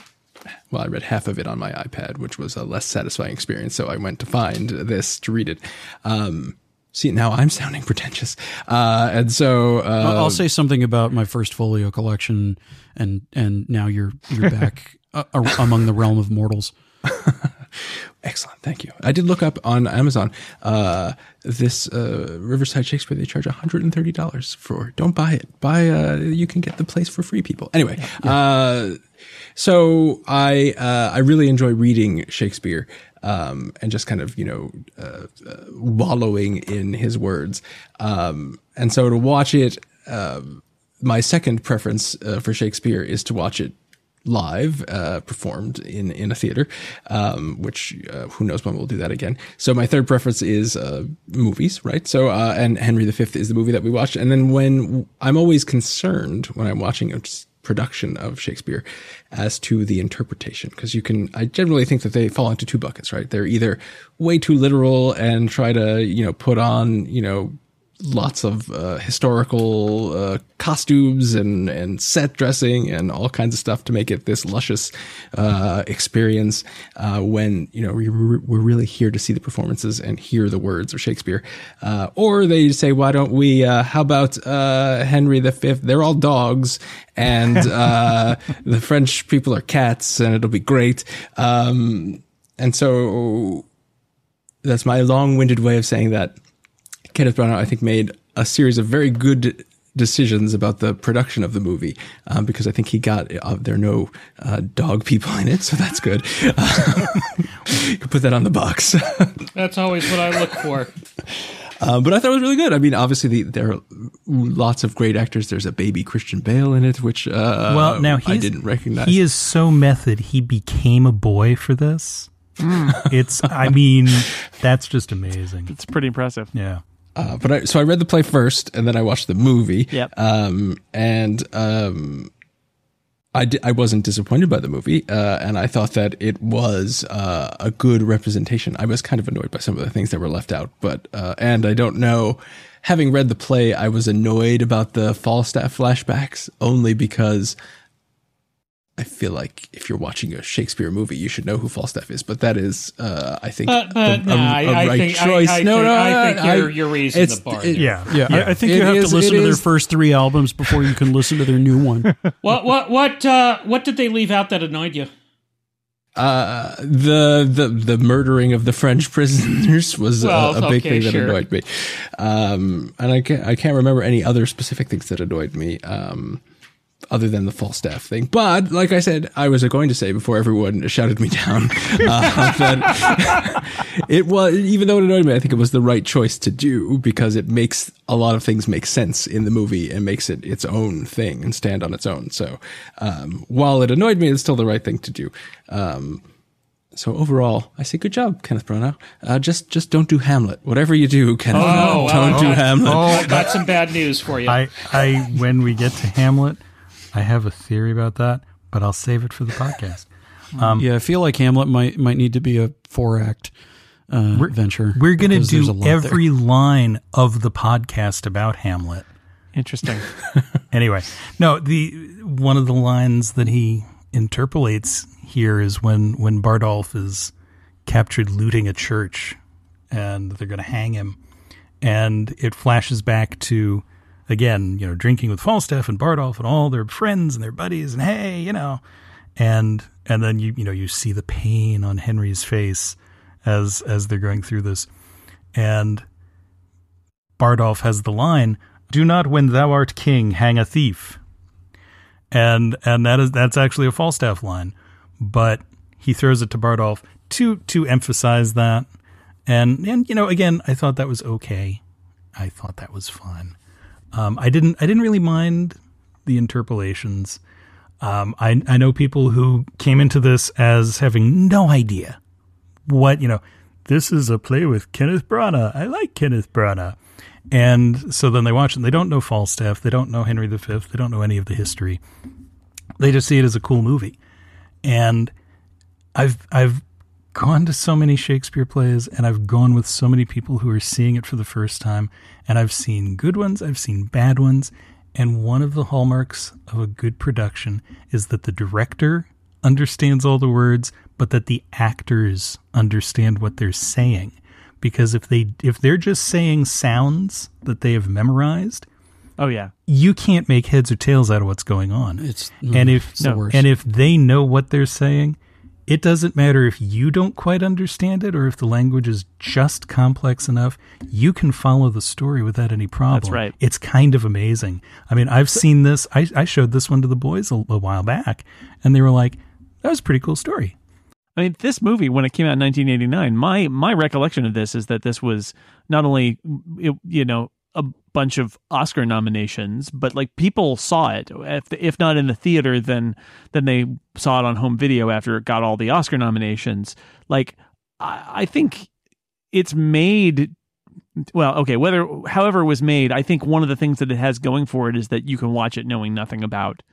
well, I read half of it on my iPad, which was a less satisfying experience. So I went to find this to read it. Um, see, now I'm sounding pretentious. Uh, and so, uh, I'll, I'll say something about my first folio collection and and now you're you're back <laughs> uh, among the realm of mortals <laughs> Excellent, thank you. I did look up on Amazon. Uh, this uh, Riverside Shakespeare they charge one hundred and thirty dollars for. Don't buy it. Buy. Uh, you can get the place for free. People. Anyway, uh, so I uh, I really enjoy reading Shakespeare um, and just kind of you know uh, uh, wallowing in his words. Um, and so to watch it, um, my second preference uh, for Shakespeare is to watch it live uh, performed in in a theater um, which uh, who knows when we'll do that again. So my third preference is uh, movies right? So uh, and henry v is the movie that we watched. And then when i'm always concerned when i'm watching a production of shakespeare as to the interpretation because you can i generally think that they fall into two buckets right? They're either way too literal and try to you know put on you know lots of uh, historical uh, costumes and and set dressing and all kinds of stuff to make it this luscious uh, experience. Uh, when you know we, we're really here to see the performances and hear the words of Shakespeare, uh, or they say, why don't we? Uh, how about Henry V? They're all dogs, and <laughs> the French people are cats, and it'll be great. Um, and so that's my long-winded way of saying that Kenneth Branagh, I think, made a series of very good decisions about the production of the movie um, because I think he got uh, there are no uh, dog people in it, so that's good. Uh, <laughs> you can put that on the box. <laughs> that's always what I look for. Uh, but I thought it was really good. I mean, obviously, the, there are lots of great actors. There's a baby Christian Bale in it, which uh, well, now I didn't recognize. He is so method. He became a boy for this. Mm. It's, I mean, that's just amazing. It's pretty impressive. Yeah. Uh, but I, so I read the play first, and then I watched the movie. Yep. Um, and um, I di- I wasn't disappointed by the movie, uh, and I thought that it was uh, a good representation. I was kind of annoyed by some of the things that were left out, but uh, and I don't know. Having read the play, I was annoyed about the Falstaff flashbacks only because I feel like if you're watching a Shakespeare movie, you should know who Falstaff is. But that is, uh, I think, but, but a, no, a, a I, right think, choice. I, I no, think, no, I think you're, you're raising it's- the bar. it- Yeah. Yeah, I, I think It you have is- to listen it to their is- first three albums before you can listen to their new one. <laughs> what what what uh, what did they leave out that annoyed you? uh, the the the murdering of the French prisoners was Well, a, a big okay, thing that sure. annoyed me, um, and I can't I can't remember any other specific things that annoyed me. Um, other than the Falstaff thing, but like I said, I was going to say before everyone shouted me down <laughs> uh, that it was even though it annoyed me, I think it was the right choice to do because it makes a lot of things make sense in the movie and makes it its own thing and stand on its own. So um, while it annoyed me, it's still the right thing to do. Um, so overall, I say good job, Kenneth Branagh. Uh, just just don't do Hamlet. Whatever you do, Kenneth, Oh, don't well, do I got- Hamlet. I got some bad news for you. I, I, when we get to Hamlet, I have a theory about that, but I'll save it for the podcast. <laughs> Um, yeah, I feel like Hamlet might might need to be a four act uh, venture. We're going to because there's a do lot there. every line of the podcast about Hamlet. Interesting. <laughs> Anyway, no, the one of the lines that he interpolates here is when when Bardolph is captured looting a church and they're going to hang him and it flashes back to again, you know, drinking with Falstaff and Bardolph and all their friends and their buddies and hey, you know, and and then you you know you see the pain on Henry's face as as they're going through this. And Bardolph has the line, "Do not, when thou art king, hang a thief," and and that is that's actually a Falstaff line, but he throws it to Bardolph to to emphasize that, and and you know again I thought that was okay, I thought that was fine. Um, I didn't I didn't really mind the interpolations. Um, I I know people who came into this as having no idea what you know. This is a play with Kenneth Branagh. I like Kenneth Branagh. And so then they watch it and they don't know Falstaff, they don't know Henry V, they don't know any of the history. They just see it as a cool movie. And I've I've gone to so many Shakespeare plays and I've gone with so many people who are seeing it for the first time and I've seen good ones, I've seen bad ones, and one of the hallmarks of a good production is that the director understands all the words but that the actors understand what they're saying because if they if they're just saying sounds that they have memorized Oh yeah. you can't make heads or tails out of what's going on It's and if it's the worst. and if they know what they're saying It doesn't matter if you don't quite understand it or if the language is just complex enough. You can follow the story without any problem. That's right. It's kind of amazing. I mean, I've seen this. I, I showed this one to the boys a, a while back, and they were like, "That was a pretty cool story." I mean, this movie when it came out in 1989, my my recollection of this is that this was not only you know a bunch of Oscar nominations, but like people saw it. If if not in the theater, then then they saw it on home video after it got all the Oscar nominations. Like I, I think it's made well okay whether however it was made i think one of the things that it has going for it is that you can watch it knowing nothing about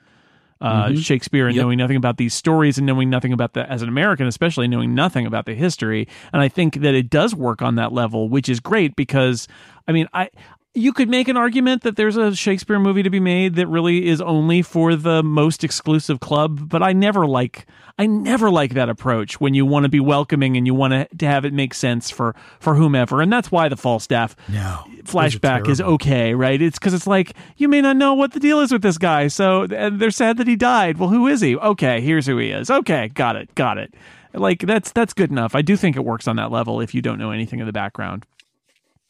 uh, Mm-hmm. Shakespeare and knowing nothing about these stories and knowing nothing about the as an American, especially knowing nothing about the history. And I think that it does work on that level, which is great because I mean, I you could make an argument that there's a Shakespeare movie to be made that really is only for the most exclusive club, but I never like I never like that approach when you want to be welcoming and you want to, have it make sense for for whomever. And that's why the Falstaff No, flashback is okay, right? It's because it's like you may not know what the deal is with this guy, so and they're sad that he died. Well, who is he? Okay, here's who he is. Okay, got it, got it. Like that's that's good enough. I do think it works on that level if you don't know anything of the background.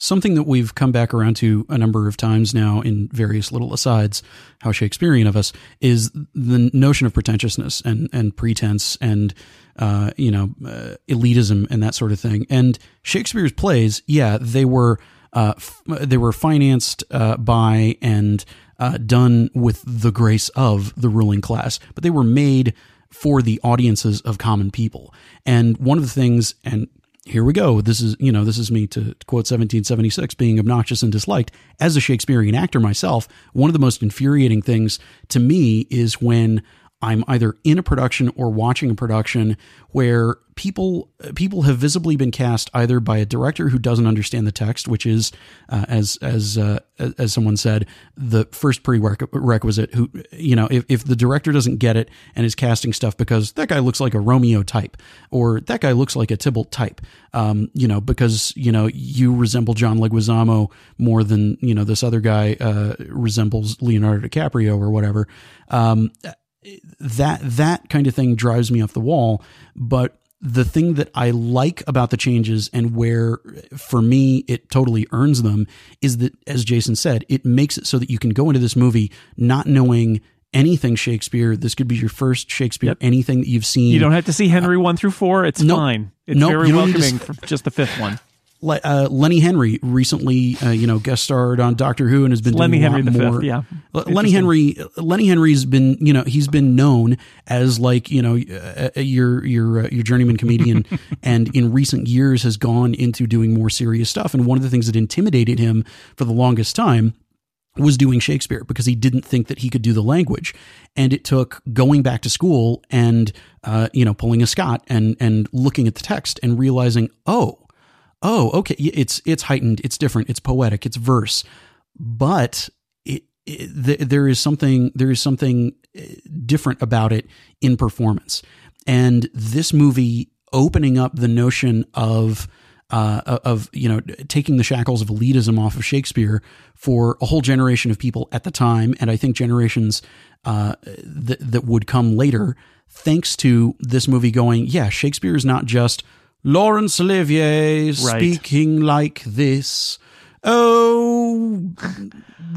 Something that we've come back around to a number of times now in various little asides, how Shakespearean of us, is the notion of pretentiousness and, and pretense and, uh, you know, uh, elitism and that sort of thing. And Shakespeare's plays, yeah, they were, uh, f- they were financed uh, by and uh, done with the grace of the ruling class, but they were made for the audiences of common people. And one of the things, and here we go. This is, you know, this is me to quote 1776 being obnoxious and disliked. As a Shakespearean actor myself, one of the most infuriating things to me is when I'm either in a production or watching a production where people people have visibly been cast either by a director who doesn't understand the text, which is uh, as as uh, as someone said, the first prerequisite. Who you know, if if the director doesn't get it and is casting stuff because that guy looks like a Romeo type or that guy looks like a Tybalt type, um, you know, because you know you resemble John Leguizamo more than you know this other guy uh, resembles Leonardo DiCaprio or whatever. Um, that that kind of thing drives me off the wall. But the thing that I like about the changes and where for me it totally earns them is that, as Jason said, it makes it so that you can go into this movie not knowing anything Shakespeare. This could be your first Shakespeare, anything that you've seen. You don't have to see Henry uh, one through four. It's nope. fine. It's Nope, very to welcoming for just the fifth one. Le- uh, Lenny Henry recently, uh, you know, guest starred on Doctor Who and has been Lenny doing a Henry the more. Fifth, yeah. Lenny Henry, Lenny Henry's been, you know, he's been known as like, you know, uh, uh, your your uh, your journeyman comedian, <laughs> and in recent years has gone into doing more serious stuff. And one of the things that intimidated him for the longest time was doing Shakespeare because he didn't think that he could do the language, and it took going back to school and uh, you know pulling a Scott and and looking at the text and realizing, oh, oh, okay, it's it's heightened, it's different, it's poetic, it's verse, but it, it th- there is something there is something uh, different about it in performance, and this movie opening up the notion of uh, of you know taking the shackles of elitism off of Shakespeare for a whole generation of people at the time, and I think generations uh, that that would come later, thanks to this movie going, yeah, Shakespeare is not just Laurence Olivier speaking like this. Oh,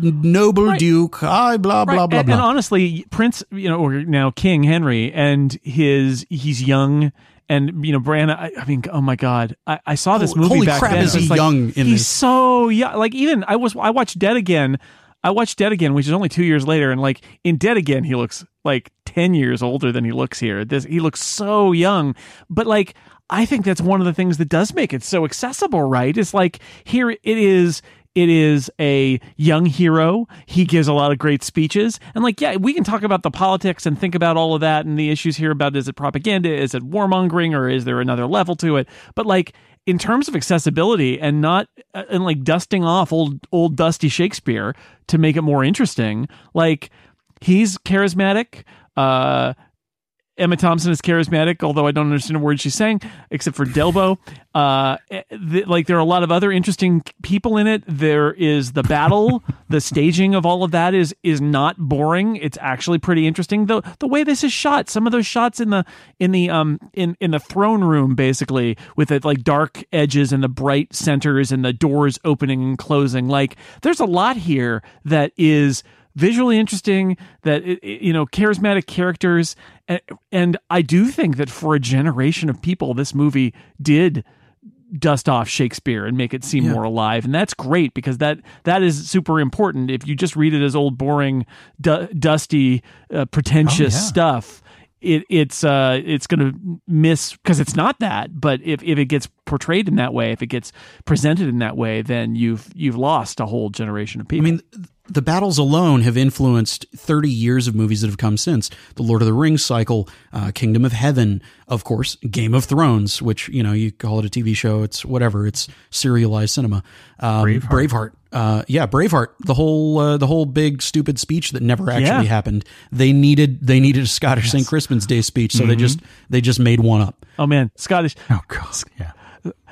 noble Duke, I blah blah Right, blah and, blah. and honestly, Prince, you know, or now King Henry, and his he's young, and you know, Branagh. I, I mean, oh my God, I, I saw this movie holy back crap, then. is he like, young in he's this. so young. Like even I was I watched Dead Again. I watched Dead Again, which is only two years later, and like in Dead Again, he looks like ten years older than he looks here. This he looks so young, but like I think that's one of the things that does make it so accessible. Right? It's like here it is. It is a young hero. He gives a lot of great speeches. And like, yeah, we can talk about the politics and think about all of that and the issues here about is it propaganda? Is it warmongering or is there another level to it? But like in terms of accessibility and not uh, and like dusting off old old dusty Shakespeare to make it more interesting, like he's charismatic. Uh Emma Thompson is charismatic, although I don't understand a word she's saying, except for d'elbow. Uh, th- like there are a lot of other interesting people in it. There is the battle, <laughs> the staging of all of that is is not boring. It's actually pretty interesting. The the way this is shot, some of those shots in the in the um in in the throne room, basically with the like dark edges and the bright centers and the doors opening and closing. Like there's a lot here that is visually interesting that it- it- you know charismatic characters and, and i do think that for a generation of people this movie did dust off shakespeare and make it seem more alive and that's great because that that is super important. If you just read it as old boring du- dusty uh, pretentious yeah. stuff it, it's uh it's gonna miss because it's not that but if, if it gets portrayed in that way if it gets presented in that way then you've you've lost a whole generation of I people. mean, the battles alone have influenced 30 years of movies that have come since. The Lord of the Rings cycle, uh, Kingdom of Heaven, of course, Game of Thrones, which, you know, you call it a TV show, it's whatever, it's serialized cinema. Um, Braveheart. Braveheart. Uh, yeah, Braveheart. The whole, uh, the whole big stupid speech that never actually Yeah. happened. They needed, they needed a Scottish St. Crispin's Day speech, so they just, they just made one up. oh man scottish Oh god, yeah.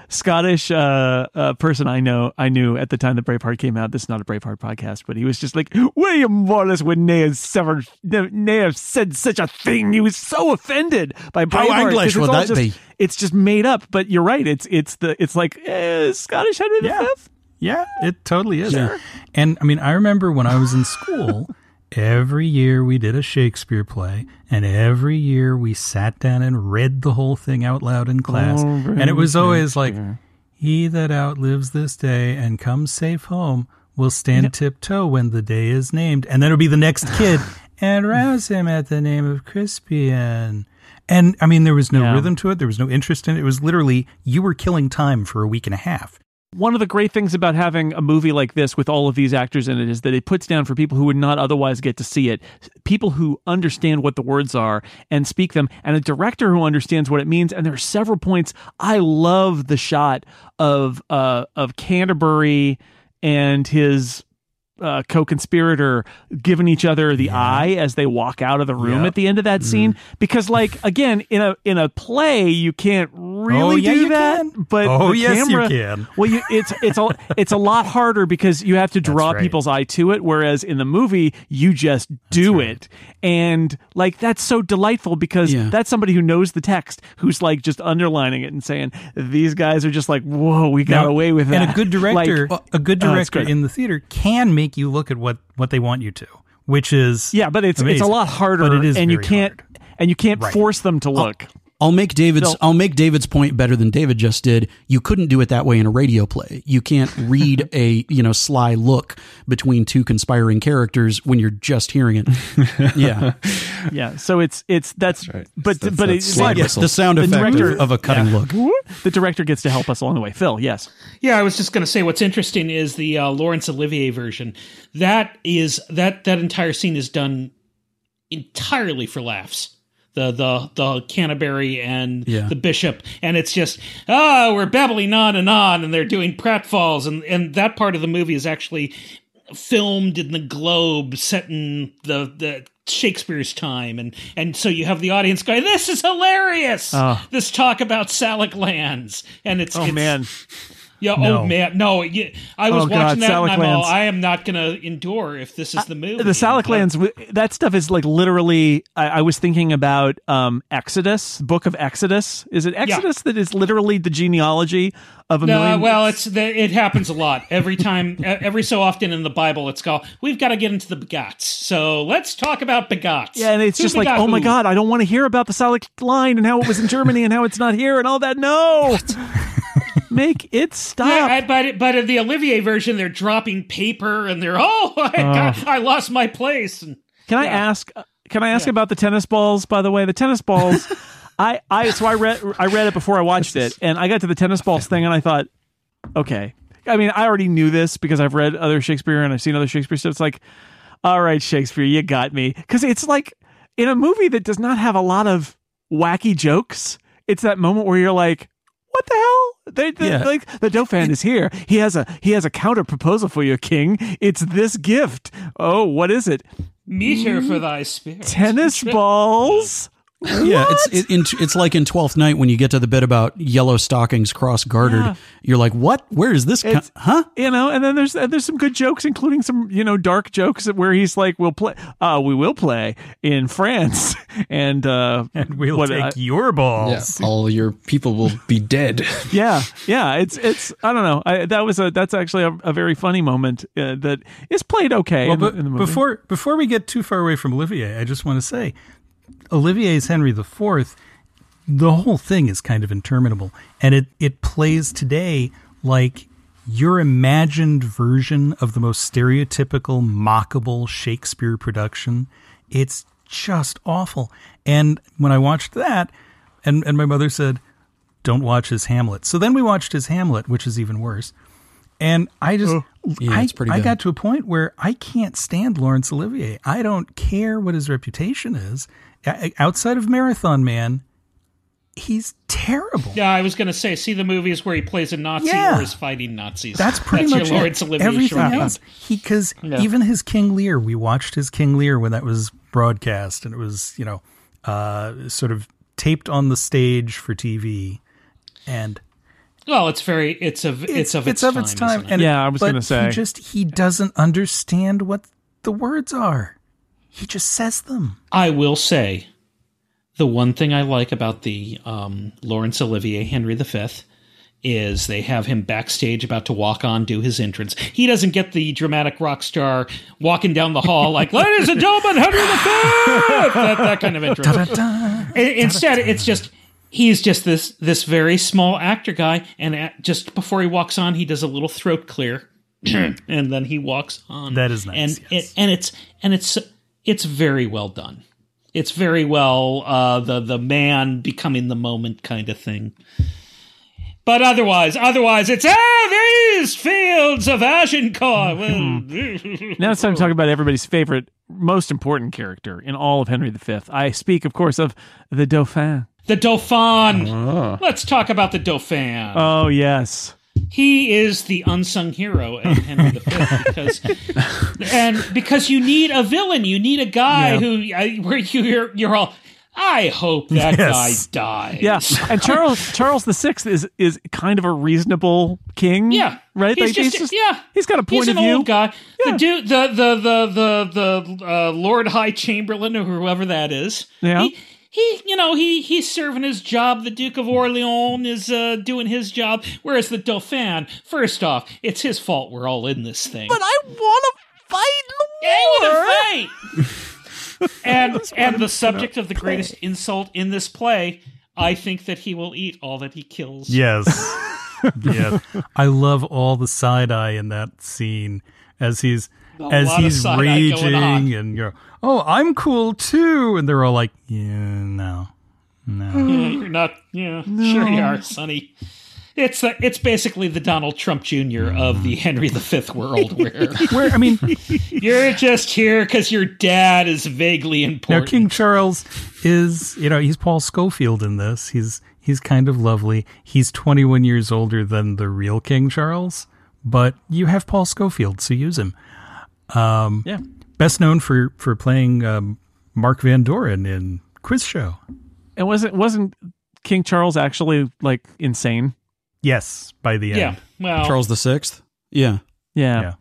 Scottish uh, uh, person I know I knew at the time that Braveheart came out. This is not a Braveheart podcast, but he was just like William Wallace would ne'er sever, ne- ne'er said such a thing. He was so offended by Braveheart. English 'cause it's would that just- be? It's just made up. But you're right. It's it's the it's like eh, Scottish Henry the Yeah. Fifth. Yeah, it totally is. And I mean, I remember when I was in school, <laughs> every year we did a Shakespeare play, and every year we sat down and read the whole thing out loud in class. Oh, and it was always like, He that outlives this day and comes safe home will stand tiptoe when the day is named. And then it'll be the next kid <laughs> and rouse him at the name of Crispian. And I mean, there was no Yeah. rhythm to it. There was no interest in it. It was literally, you were killing time for a week and a half. One of the great things about having a movie like this with all of these actors in it is that it puts down for people who would not otherwise get to see it, people who understand what the words are and speak them, and a director who understands what it means. And there are several points. I love the shot of uh, of Canterbury and his uh, co-conspirator giving each other the eye as they walk out of the room at the end of that scene because like again in a in a play you can't really Oh, yeah, do you that can. but Oh, the yes, you camera, can. well, you, it's it's a <laughs> it's a lot harder because you have to draw right. people's eye to it, whereas in the movie you just do it, and like that's so delightful because Yeah. that's somebody who knows the text, who's like just underlining it and saying these guys are just like, whoa, we got Now, away with that. And a good director, Like, a good Oh, director great. in the theater can make you look at what what they want you to, which is yeah, but it's it's a lot harder, But it is and you can't hard. and you can't Right. force them to look. I'll make David's Phil. I'll make David's point better than David just did. You couldn't do it that way in a radio play. You can't read <laughs> a, you know, sly look between two conspiring characters when you're just hearing it. Yeah. <laughs> yeah, so it's it's that's, right. but That's- but that's it's like yes, the sound The effect director- of, of a cutting look. the director gets to help us along the way. Phil, yes. Yeah, I was just going to say what's interesting is the uh, Laurence Olivier version. That is that that entire scene is done entirely for laughs. The the the Canterbury and Yeah. the bishop, and it's just ah, we're babbling on and on, and they're doing pratfalls, and and that part of the movie is actually filmed in the Globe, set in the the Shakespeare's time, and and so you have the audience going, "This is hilarious! This talk about Salic lands," and it's Oh it's, man. Yeah. No. Oh man. No. Yeah, I was Oh, God, watching that, and I'm all. I am not going to endure if this is the movie. The Saliclands, that stuff is like literally. I, I was thinking about um, Exodus, Book of Exodus. Is it Exodus that is literally the genealogy of a No, million? well, it's the, it happens a lot every time, every so often in the Bible. It's called. We've got to get into the begots, so let's talk about begots. yeah, and it's Who just like, oh my god, I don't want to hear about the Salic line and how it was in Germany and how it's not here and all that. No, make it stop. Yeah, but but in the Olivier version, they're dropping paper and they're oh, <laughs> I, uh. got, I lost my place. And, uh, Can I ask? Can I ask about the tennis balls? By the way, the tennis balls. <laughs> I, I so I read I read it before I watched it, <laughs> and I got to the tennis balls thing, and I thought, okay. I mean, I already knew this because I've read other Shakespeare and I've seen other Shakespeare stuff. It's like, all right, Shakespeare, you got me, because it's like in a movie that does not have a lot of wacky jokes. It's that moment where you're like, what the hell? They, they- Yeah. like the Dauphin is here. He has a he has a counter proposal for you, King. It's this gift. Oh, what is it? meter for thy spirit. tennis balls. Yeah, it's it, in, it's like in Twelfth Night when you get to the bit about yellow stockings cross gartered. Yeah. You're like, what? Where is this? Co- huh? you know, and then there's and there's some good jokes, including some you know dark jokes where he's like, "We'll play, uh, we will play in France," <laughs> and uh, And we'll what, take uh, your Yeah, balls. all your people will be dead. <laughs> yeah, yeah. It's it's I don't know. I, that was a that's actually a, a very funny moment uh, that is played okay Well, in, but in the movie. before before we get too far away from Olivier, I just want to say, Olivier's Henry IV. The whole thing is kind of interminable, and it it plays today like your imagined version of the most stereotypical, mockable Shakespeare production. It's just awful. And when I watched that, and and my mother said, "Don't watch his Hamlet." So then we watched his Hamlet, which is even worse. And I just, Yeah, I, pretty I got to a point where I can't stand Laurence Olivier. I don't care what his reputation is. O- Outside of Marathon Man, he's terrible. Yeah, I was going to say, see the movies where he plays a Nazi Yeah. or is fighting Nazis. That's pretty That's much your Laurence it. Olivier Everything shorthand. else, he because Yeah. even his King Lear, we watched his King Lear when that was broadcast, and it was you know uh, sort of taped on the stage for TV, and Well, it's very, it's of, it's, of its of time. its time. isn't it? And Yeah, I was gonna say. he just he doesn't understand what the words are. He just says them. I will say, the one thing I like about the um, Laurence Olivier Henry V is they have him backstage about to walk on, do his entrance. He doesn't get the dramatic rock star walking down the hall like, <laughs> "Ladies and gentlemen, Henry V," that, that kind of <laughs> entrance. I- Instead, it's just he's just this this very small actor guy, and at, just before he walks on, he does a little throat clear, <clears throat> and then he walks on. That is nice, and yes. it, and it's and it's it's very well done. It's very well uh, the the man becoming the moment kind of thing. But otherwise, otherwise, it's ah these fields of Agincourt. <laughs> Well, <laughs> Now it's time to talk about everybody's favorite, most important character in all of Henry V. I speak, of course, of the Dauphin. The Dauphin. Let's talk about the Dauphin. Oh yes, he is the unsung hero of Henry V because <laughs> and because you need a villain, you need a guy Yeah. who uh, where you you're, you're all. I hope that Yes. guy dies. yeah. And Charles Charles the Sixth is is kind of a reasonable king. Yeah, right. He's Like, just, yeah. he's got a point He's of an view. guy. Yeah. The dude, the the the the the uh, Lord High Chamberlain or whoever that is. Yeah. He, he, you know, he he's serving his job. The Duke of Orleans is uh, doing his job, whereas the Dauphin, first off, it's his fault we're all in this thing. But I want to fight in <laughs> the Yeah, I fight. and and the subject of the greatest insult in this play, I think that he will eat all that he kills. Yes. <laughs> yes. I love all the side eye in that scene as he's as he's side eye going on. raging and you're oh I'm cool too and they're all like yeah no no <laughs> Yeah, you're not. Yeah, sure you are, Sonny. It's the, it's basically the Donald Trump Jr. of the mm. Henry V world, <laughs> where where I mean <laughs> you're just here because your dad is vaguely important. now important. King Charles is you know he's Paul Scofield in this he's he's kind of lovely he's 21 years older than the real King Charles but you have Paul Scofield so use him Yeah. best known for for playing um, Mark Van Doren in Quiz Show. And wasn't wasn't King Charles actually like insane? Yes, by the end. yeah, well, Charles the Sixth. Yeah. Yeah.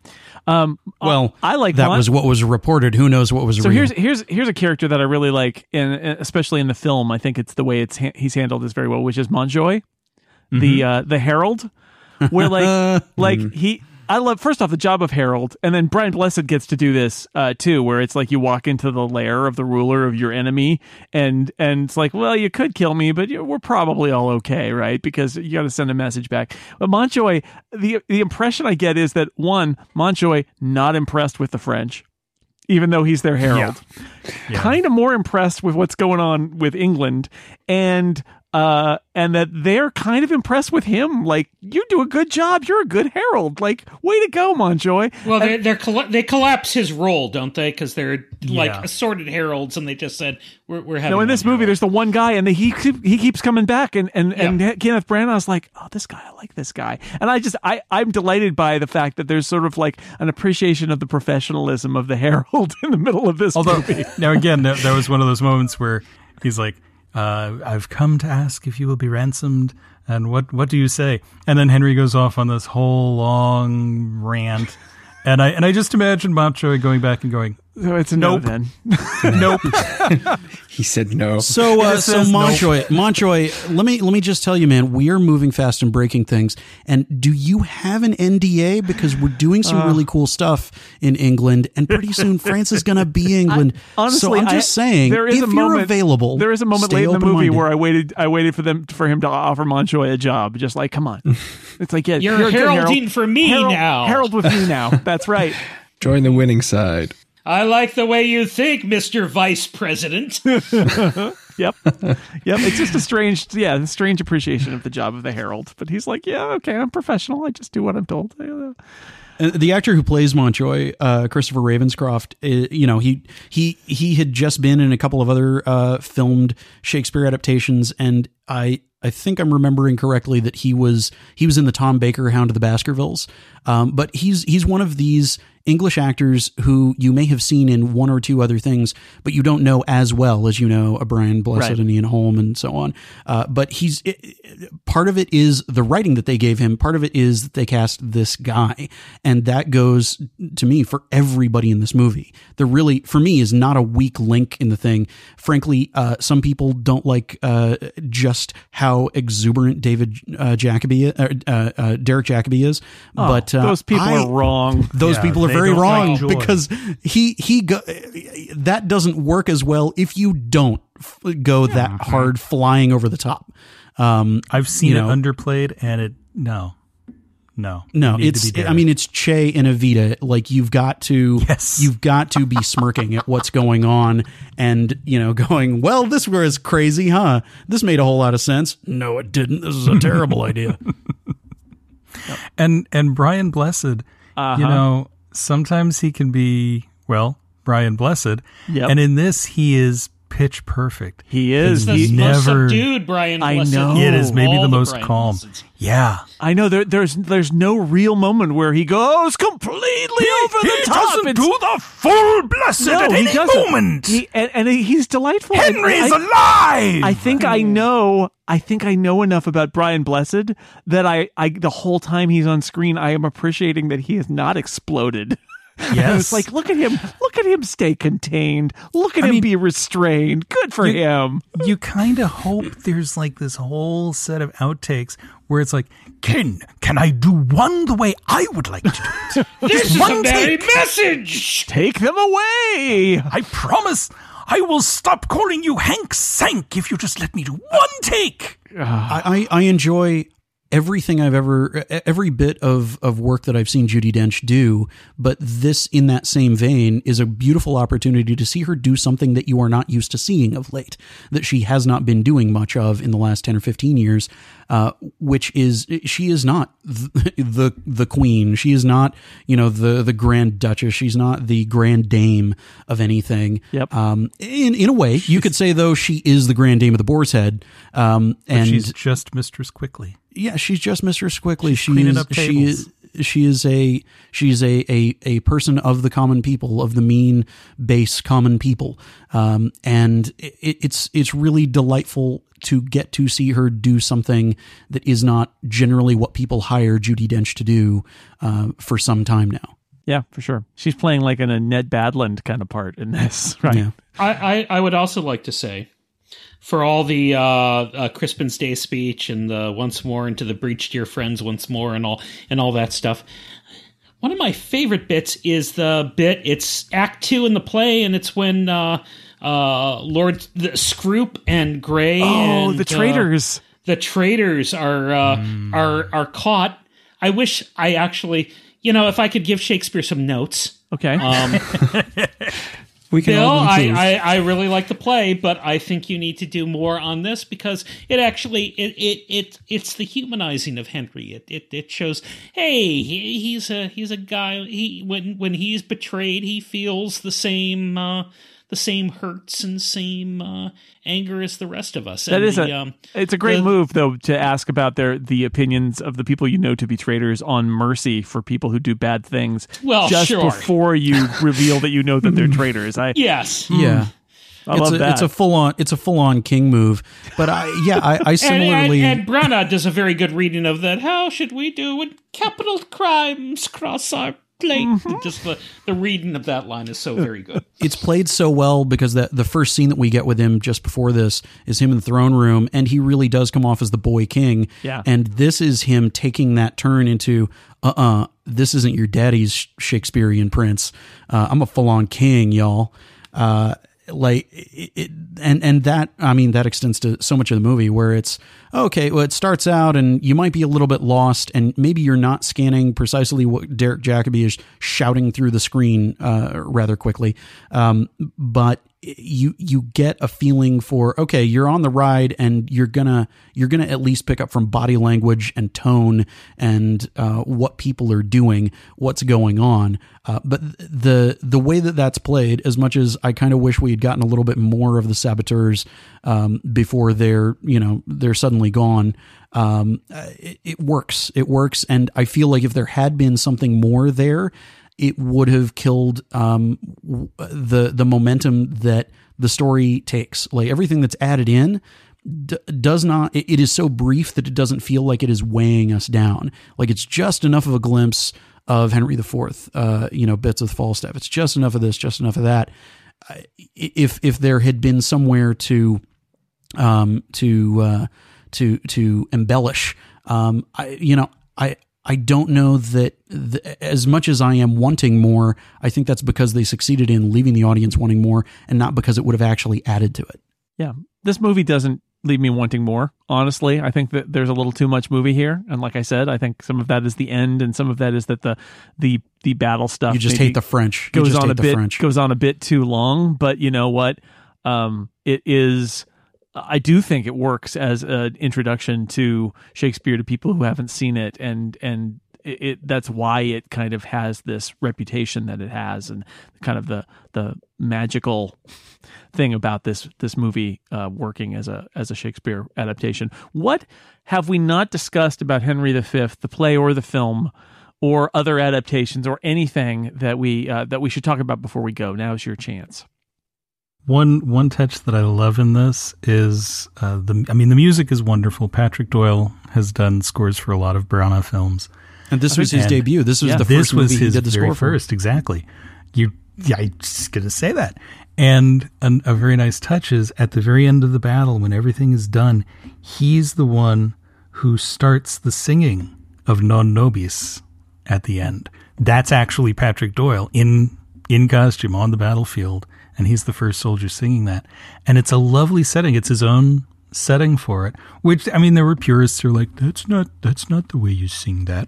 Um. Well, I like that Mon- was what was reported. Who knows what was reported? So real? here's here's here's a character that I really like, and and especially in the film, I think it's the way it's ha- he's handled this very well, which is Montjoy, the uh, the herald, where like <laughs> like he. I love first off the job of herald, and then Brian Blessed gets to do this uh, too, where it's like you walk into the lair of the ruler of your enemy, and and it's like, well, you could kill me, but we're probably all okay, right? Because you got to send a message back. But Montjoy, the the impression I get is that one, Montjoy not impressed with the French, even though he's their herald Yeah. kind of more impressed with what's going on with England and uh and that they're kind of impressed with him like you do a good job you're a good herald like way to go Montjoy well, they they're colla- they collapse his role, don't they? Because they're like Yeah. assorted heralds, and they just said we're we're having. no in one this movie herald." there's the one guy and the, he he keeps coming back and and and Yeah. Kenneth Branagh's like oh this guy I like this guy and I just I I'm delighted by the fact that there's sort of like an appreciation of the professionalism of the <laughs> herald in the middle of this Although movie now again, that, that was one of those moments where he's like, uh, I've come to ask if you will be ransomed. And what, what do you say? And then Henry goes off on this whole long rant. <laughs> And I, and I just imagine Montjoy going back and going, So it's a no Nope. then. <laughs> nope. <laughs> He said no. So, uh, so says no. Montjoy, Montjoy, let me let me just tell you, man, we are moving fast and breaking things. And do you have an NDA? Because we're doing some Uh. really cool stuff in England, and pretty soon France is going to be <laughs> England. Honestly, so I'm just I- saying, there is if a you're moment, available, There is a moment late in the movie where I waited. I waited for them for him to offer Montjoy a job. Just like, come on, it's like, yeah, You're good, heralding Harold. for me Herald, now. Herald with me now. That's right. Join the winning side. I like the way you think, Mr. Vice President. <laughs> Yep, yep. It's just a strange, yeah, a strange appreciation of the job of the Herald. But he's like, yeah, okay, I'm professional. I just do what I'm told. Yeah. Uh, the actor who plays Montjoy, uh, Christopher Ravenscroft, uh, you know, he he he had just been in a couple of other uh, filmed Shakespeare adaptations, and I I think I'm remembering correctly that he was he was in the Tom Baker Hound of the Baskervilles, um, but he's he's one of these English actors who you may have seen in one or two other things, but you don't know as well as you know a Brian Blessed Right. and Ian Holm and so on. Uh, but he's it, it- part of it is the writing that they gave him. Part of it is that they cast this guy, and that goes to me for everybody in this movie. There really, for me, is not a weak link in the thing. Frankly, uh, some people don't like uh, just how exuberant David uh, Jacobi, uh, uh, uh, Derek Jacobi is. but uh, Those people I- are wrong. those Yeah, people are they very wrong like because he he go, that doesn't work as well if you don't f- go that hard flying over the top. Um, I've seen You it know. underplayed and it, no, no. no, it's to I mean it's Che and Evita. Like you've got to Yes. <laughs> you've got to be smirking at what's going on and you know <laughs> going well this was crazy huh this made a whole lot of sense no it didn't this is a terrible idea <laughs> and and Brian Blessed, Uh-huh. you know, sometimes he can be well, Brian Blessed, Yep. and in this he is pitch perfect. He is. the He, most never- subdued Brian I Blessed. know. of It is maybe all the most Brian calm. Blesseds. Yeah, I know there, there's there's no real moment where he goes completely over the top. Doesn't It's- the full blessed no, he doesn't. He, and, and he's delightful. And I, alive. I think I know. I think I know enough about Brian Blessed that I, I the whole time he's on screen, I am appreciating that he has not exploded. <laughs> <laughs> yes, it's like look at him, look at him stay contained. Look at him mean- be restrained. Good for him. you kind of hope there's like this whole set of outtakes where it's like, Ken, can I do one the way I would like to do it? <laughs> This is one a very take. message. Take them away. I promise I will stop calling you Hank Sank if you just let me do one take. Ah. I, I I enjoy everything I've ever every bit of of work that I've seen Judi Dench do, but this in that same vein is a beautiful opportunity to see her do something that you are not used to seeing of late, that she has not been doing much of in the last 10 or 15 years, uh, which is she is not the, <laughs> the the queen, she is not, you know, the the grand duchess, she's not the grand dame of anything. Yep. Um in in a way, you could say though she is the grand dame of the Boar's Head. Um and She's just Mistress Quickly. Yeah, she's just Mistress Quickly. She cleaning is up she is she is a she's a, a a person of the common people of the mean base common people, um, and it, it's it's really delightful to get to see her do something that is not generally what people hire Judi Dench to do uh, for some time now. Yeah, for sure. She's playing like an a Ned Badland kind of part in this, <laughs> right? Yeah. I, I, I would also like to say, for all the uh, uh, Crispin's Day speech and the once more into the breach, dear friends, once more, and all and all that stuff. One of my favorite bits is the bit. It's Act Two in the play, and it's when uh, uh, Lord the Scroop and Gray. Oh, and, the uh, traitors. the traitors are uh, are are caught. I wish I actually, you know, if I could give Shakespeare some notes. okay. Um, <laughs> We can Bill, I. I, I really like the play, but I think you need to do more on this because it actually it it, it it's the humanizing of Henry. It it, it shows hey he, he's a he's a guy he when when he's betrayed he feels the same uh, the same hurts and same uh, anger as the rest of us. That And is the, a. um, it's a great the- move, though, to ask about their the opinions of the people you know to be traitors on mercy for people who do bad things. Well, just sure. before you <laughs> reveal that you know that they're traitors. I yes. Yeah. I it's love a, that. It's a full on. It's a full on king move. But I, yeah, I, I <laughs> And, and, similarly. and Branagh does a very good reading of that. How should we do when capital crimes cross our plate? <laughs> Just the, the reading of that line is so very good. it's played so well because that the first scene that we get with him just before this is him in the throne room, and he really does come off as the boy king. Yeah. And this is him taking that turn into, uh, uh this isn't your daddy's Shakespearean prince. Uh, I'm a full on king, y'all. Uh, like it, it, and and that I mean that extends to so much of the movie where it's okay. Well, it starts out and you might be a little bit lost, and maybe you're not scanning precisely what Derek Jacobi is shouting through the screen uh, rather quickly, um, but you you get a feeling for okay you're on the ride and you're gonna you're gonna at least pick up from body language and tone and uh, what people are doing what's going on. Uh, but the the way that that's played as much as I kind of wish we had gotten a little bit more of the saboteurs um, before they're you know they're suddenly gone um, it, it works. It works. And I feel like if there had been something more there it would have killed um, the the momentum that the story takes. Like everything that's added in d- does not. It, it is so brief that it doesn't feel like it is weighing us down. Like it's just enough of a glimpse of Henry IV. Uh, you know, bits of Falstaff. It's just enough of this, just enough of that. If if there had been somewhere to um, to uh, to to embellish. Um, I you know I I don't know that as much as I am wanting more, I think that's because they succeeded in leaving the audience wanting more, and not because it would have actually added to it. Yeah. This movie doesn't leave me wanting more, honestly. I think that there's a little too much movie here. And like I said, I think some of that is the end and some of that is that the the the battle stuff You just hate the French. You goes just on hate a the bit French. goes on a bit too long, but you know what? Um it is I do think it works as an introduction to Shakespeare to people who haven't seen it and and it, it that's why it kind of has this reputation that it has and kind of the the magical thing about this this movie uh, working as a as a Shakespeare adaptation. What have we not discussed about Henry V, the play or the film, or other adaptations, or anything that we uh, that we should talk about before we go? Now's your chance. One one touch that I love in this is uh, the. I mean, the music is wonderful. Patrick Doyle has done scores for a lot of Branagh films. and this was his And- debut. This was yeah, the first was movie his he did the score for. first. Exactly. You. Yeah, I just gonna say that. And an, a very nice touch is at the very end of the battle, when everything is done, he's the one who starts the singing of Non Nobis at the end. That's actually Patrick Doyle in in costume on the battlefield, and he's the first soldier singing that. And it's a lovely setting. It's his own setting for it. Which I mean, there were purists who are like, "That's not that's not the way you sing that."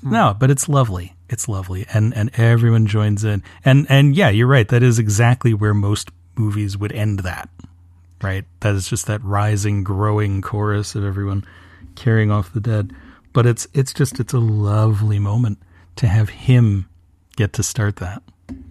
Hmm. No, but it's lovely. It's lovely, and and everyone joins in. And and yeah, you're right. That is exactly where most movies would end. That right. That is just that rising, growing chorus of everyone carrying off the dead. But it's it's just it's a lovely moment to have him get to start that.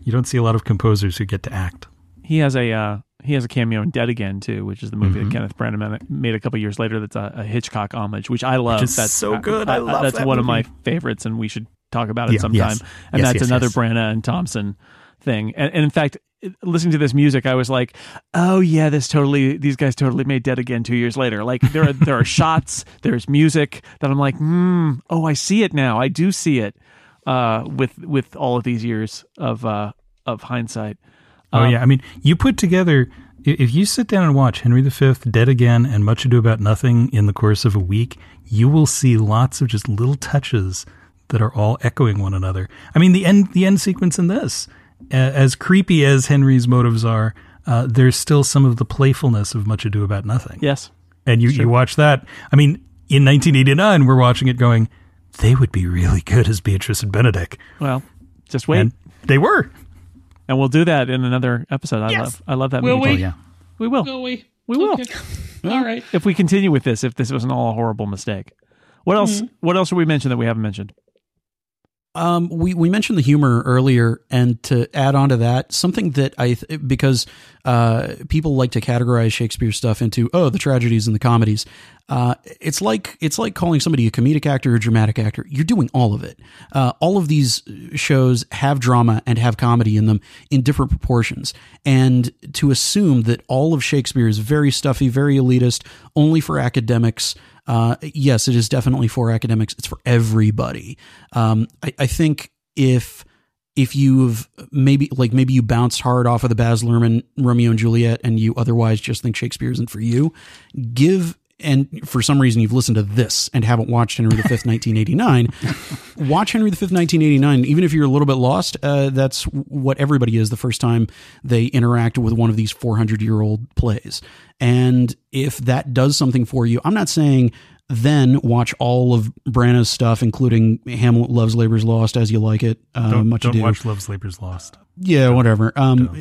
You don't see a lot of composers who get to act. He has a uh, he has a cameo in Dead Again too, which is the movie that Kenneth Branagh made a couple years later. That's a, a Hitchcock homage, which I love. is that's so good. I love that's that one of my favorites, and we should talk about it Yeah, sometime. yes. And Yes, that's yes, another. Branagh and Thompson thing. And, and in fact, listening to this music, I was like, "Oh yeah, this totally. These guys totally made Dead Again two years later. Like there are there are <laughs> shots, there's music that I'm like, hmm, oh, I see it now. I do see it uh, with with all of these years of uh, of hindsight. Oh Um, yeah, I mean, you put together if you sit down and watch Henry V, Dead Again, and Much Ado About Nothing in the course of a week, you will see lots of just little touches that are all echoing one another. I mean, the end the end sequence in this, as creepy as Henry's motives are, uh, there's still some of the playfulness of Much Ado About Nothing. Yes. And you, you watch that. I mean, in 1989, we're watching it going, they would be really good as Beatrice and Benedick. Well, just wait. And they were. And we'll do that in another episode. I love I love that Will movie. we? Oh, yeah. We will. Will we? We will. Okay. All right. If we continue with this, if this wasn't all a horrible mistake. What else mm-hmm. what else should we mention that we haven't mentioned? Um, we we mentioned the humor earlier, and to add on to that, something that I th- because uh, people like to categorize Shakespeare stuff into oh the tragedies and the comedies. Uh, it's like it's like calling somebody a comedic actor or dramatic actor. You're doing all of it. Uh, all of these shows have drama and have comedy in them in different proportions. And to assume that all of Shakespeare is very stuffy, very elitist, only for academics. Uh, yes, it is definitely for academics. It's for everybody. Um, I, I think if if you've maybe like maybe you bounced hard off of the Baz Luhrmann Romeo and Juliet and you otherwise just think Shakespeare isn't for you, give and for some reason you've listened to this and haven't watched Henry V, <laughs> 1989, watch Henry V, 1989. Even if you're a little bit lost, uh, that's what everybody is the first time they interact with one of these 400 year old plays. And if that does something for you, I'm not saying then watch all of Branagh's stuff, including Hamlet, Love's Labor's Lost, as you like it. Uh, Don't, much don't ado. watch Love's Labor's Lost. Yeah, whatever. Um,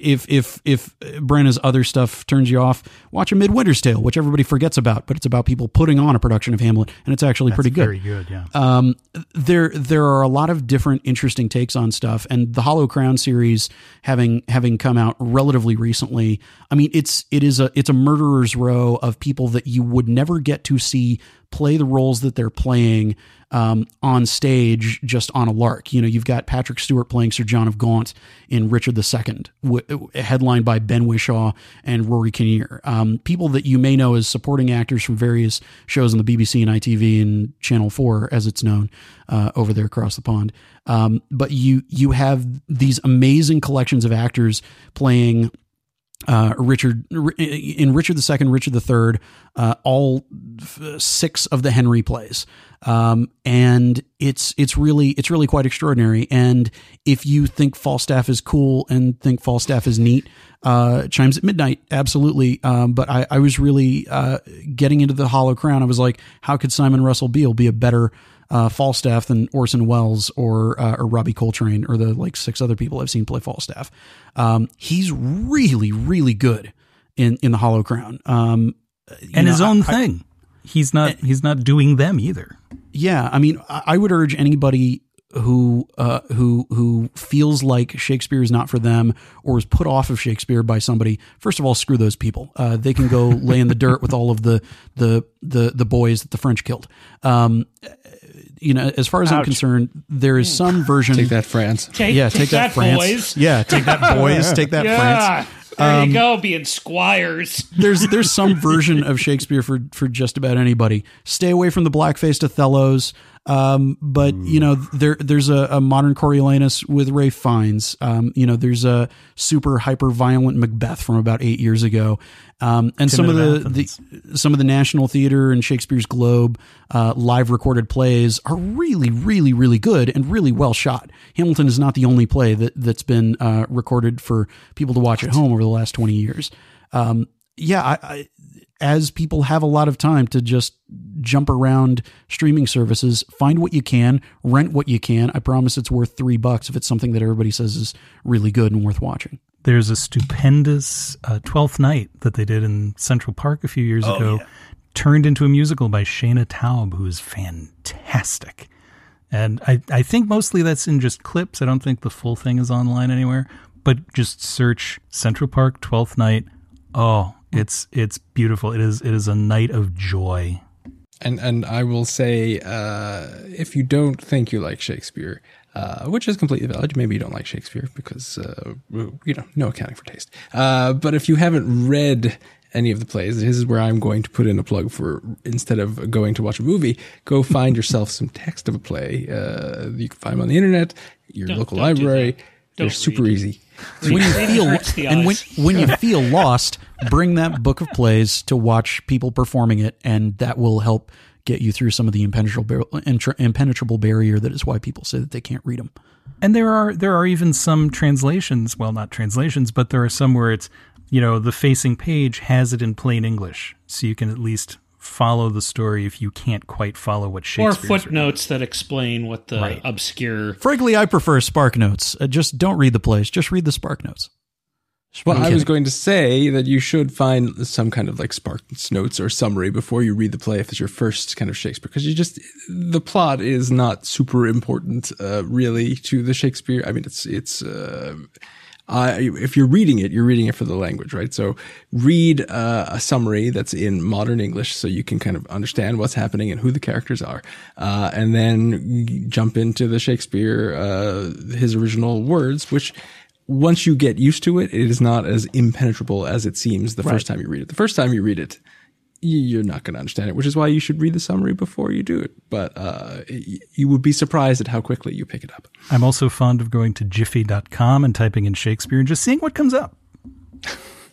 if if if Branagh's other stuff turns you off, watch a Midwinter's Tale, which everybody forgets about, but it's about people putting on a production of Hamlet, and it's actually That's pretty good. Very good, yeah. Um, there there are a lot of different interesting takes on stuff, and the Hollow Crown series having having come out relatively recently. I mean, it's it is a it's a murderer's row of people that you would never get to see play the roles that they're playing um, on stage just on a lark. You know, you've got Patrick Stewart playing Sir John of Gaunt in Richard II, w- headlined by Ben Whishaw and Rory Kinnear. Um, people that you may know as supporting actors from various shows on the BBC and ITV and Channel 4, as it's known uh, over there across the pond. Um, but you you have these amazing collections of actors playing uh, Richard in Richard II, Richard III, uh, all six of the Henry plays, um, and it's it's really it's really quite extraordinary. And if you think Falstaff is cool and think Falstaff is neat, uh, chimes at midnight, absolutely. Um, but I, I was really uh, getting into the Hollow Crown. I was like, how could Simon Russell Beale be a better uh, Falstaff than Orson Welles or uh, or Robbie Coltrane or the like six other people I've seen play Falstaff. Um, he's really really good in in the Hollow Crown. Um, and his own I- thing. He's not. he's not doing them either. yeah, I mean, I I would urge anybody who uh, who who feels like Shakespeare is not for them or is put off of Shakespeare by somebody. First of all, screw those people. Uh, they can go lay in the dirt with all of the the the the boys that the French killed. Um, you know, as far as I'm concerned, there is some version. Take that, France. Take, Yeah, take, that, France. boys. Yeah, take that, <laughs> boys. Take that, France. Yeah, there Um, you go, being squires. there's there's <laughs> some version of Shakespeare for for just about anybody. Stay away from the black faced Othellos. Um, but you know there there's a, a modern Coriolanus with Ralph Fiennes. Um, you know there's a super hyper violent Macbeth from about eight years ago. Um, and some of the, the some of the National Theater and Shakespeare's Globe uh, live recorded plays are really really really good and really well shot. Hamilton is not the only play that that's been uh, recorded for people to watch at home over the last twenty years. Um, yeah, I, I, as people have a lot of time to just jump around streaming services, find what you can, rent what you can. I promise it's worth three bucks if it's something that everybody says is really good and worth watching. There's a stupendous uh, Twelfth Night that they did in Central Park a few years Oh, ago, turned into a musical by Shaina Taub, who is fantastic. And I, I think mostly that's in just clips. I don't think the full thing is online anywhere. But just search Central Park Twelfth Night. Oh, it's it's beautiful. It is it is a night of joy. And and I will say, uh, if you don't think you like Shakespeare, uh, which is completely valid, maybe you don't like Shakespeare because uh, you know no accounting for taste. Uh, but if you haven't read any of the plays, this is where I'm going to put in a plug for instead of going to watch a movie, go find <laughs> yourself some text of a play. Uh, you can find them on the internet, your Don't- local don't do library. They're super read. easy. <laughs> when you feel and when when you feel lost, bring that book of plays to watch people performing it, and that will help get you through some of the impenetrable impenetrable barrier that is why people say that they can't read them. And there are there are even some translations, well not translations, but there are some where it's you know, the facing page has it in plain English. So you can at least follow the story if you can't quite follow what Shakespeare. Or footnotes that explain what the Right. obscure. Frankly, I prefer Spark Notes. Uh, just don't read the plays; just read the Spark Notes. Well, I was going to say that you should find some kind of like Spartans notes or summary before you read the play if it's your first kind of Shakespeare, because you just the plot is not super important, uh, really, to the Shakespeare. I mean, it's it's. Uh, uh, if you're reading it, you're reading it for the language, right? So read uh, a summary that's in modern English so you can kind of understand what's happening and who the characters are. Uh, and then jump into the Shakespeare, uh, his original words, which once you get used to it, it is not as impenetrable as it seems the first time you read it. The first time you read it, you're not going to understand it, which is why you should read the summary before you do it. But uh, you would be surprised at how quickly you pick it up. I'm also fond of going to giphy.com and typing in Shakespeare and just seeing what comes up.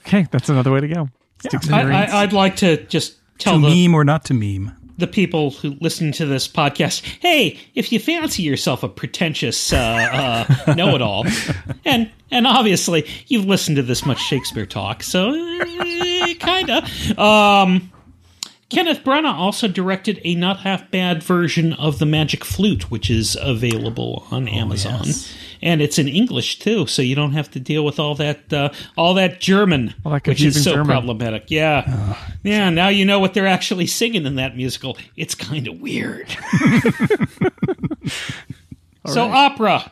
Okay, that's another way to go. It's I, I, I'd like to just tell To the, meme or not to meme. The people who listen to this podcast, hey, if you fancy yourself a pretentious uh, uh, know-it-all, <laughs> and and obviously you've listened to this much Shakespeare talk, so uh, kinda. Um, Kenneth Branagh also directed a not half bad version of The Magic Flute, which is available on Amazon, and it's in English too, so you don't have to deal with all that uh, all that German, All that which is so German. problematic. Yeah, yeah. Now you know what they're actually singing in that musical. It's kind of weird. <laughs> <laughs> so opera,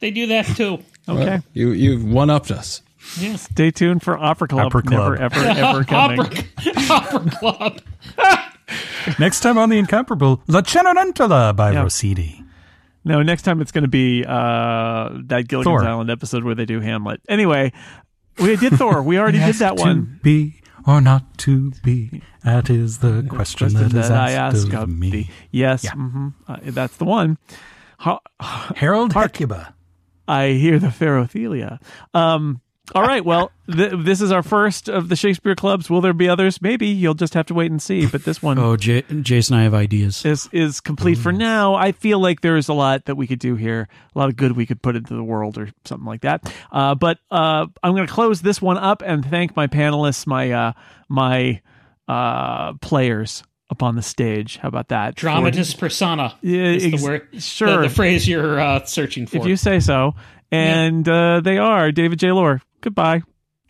they do that too. <laughs> okay. You you've one upped us. Stay tuned for Opera Club. Opera Club. Never, ever, ever coming. Opera, opera club. Next time on The Incomparable, La Cenerentola by Yeah. Rossini. No, next time it's going to be uh, that Gilligan's Thor. Island episode where they do Hamlet. Anyway, we did Thor. We already did that To one. be or not to be, that is the question, Question that is I asked ask of me. thee. Yes, mhm, uh, that's the one. How, Harold Hecuba. I hear the Pharothelia. Um, all right, well, th- this is our first of the Shakespeare clubs. Will there be others? Maybe you'll just have to wait and see. But this one Oh, J- Jason, I have ideas. is is complete for now. I feel like there is a lot that we could do here, a lot of good we could put into the world or something like that. Uh, but uh, I'm going to close this one up and thank my panelists, my uh, my uh, players up on the stage. How about that? Dramatis persona Yeah, is ex- the word. the- sure. the, phrase you're uh, searching for. if you say so. And uh, they are David J. Loehr. Goodbye.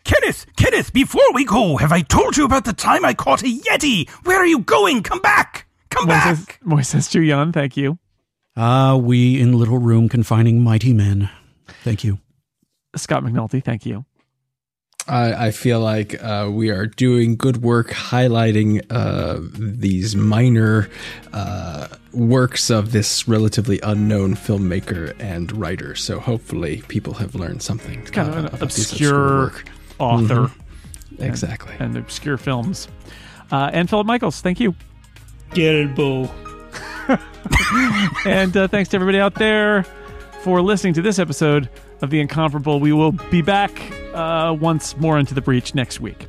Kenneth, Kenneth, before we go, have I told you about the time I caught a Yeti? Where are you going? Come back! Come Moises, back! Moises Chiullan, thank you. Ah, we in little room confining mighty men. Thank you. Scott McNulty, thank you. I, I feel like uh, we are doing good work highlighting uh, these minor uh, works of this relatively unknown filmmaker and writer. So hopefully, people have learned something. It's Kind of an about these obscure work. author Exactly. and obscure films. Uh, and Philip Michaels, thank you. Get it, boo. <laughs> And uh, thanks to everybody out there for listening to this episode of The Incomparable. We will be back uh, once more into the breach next week.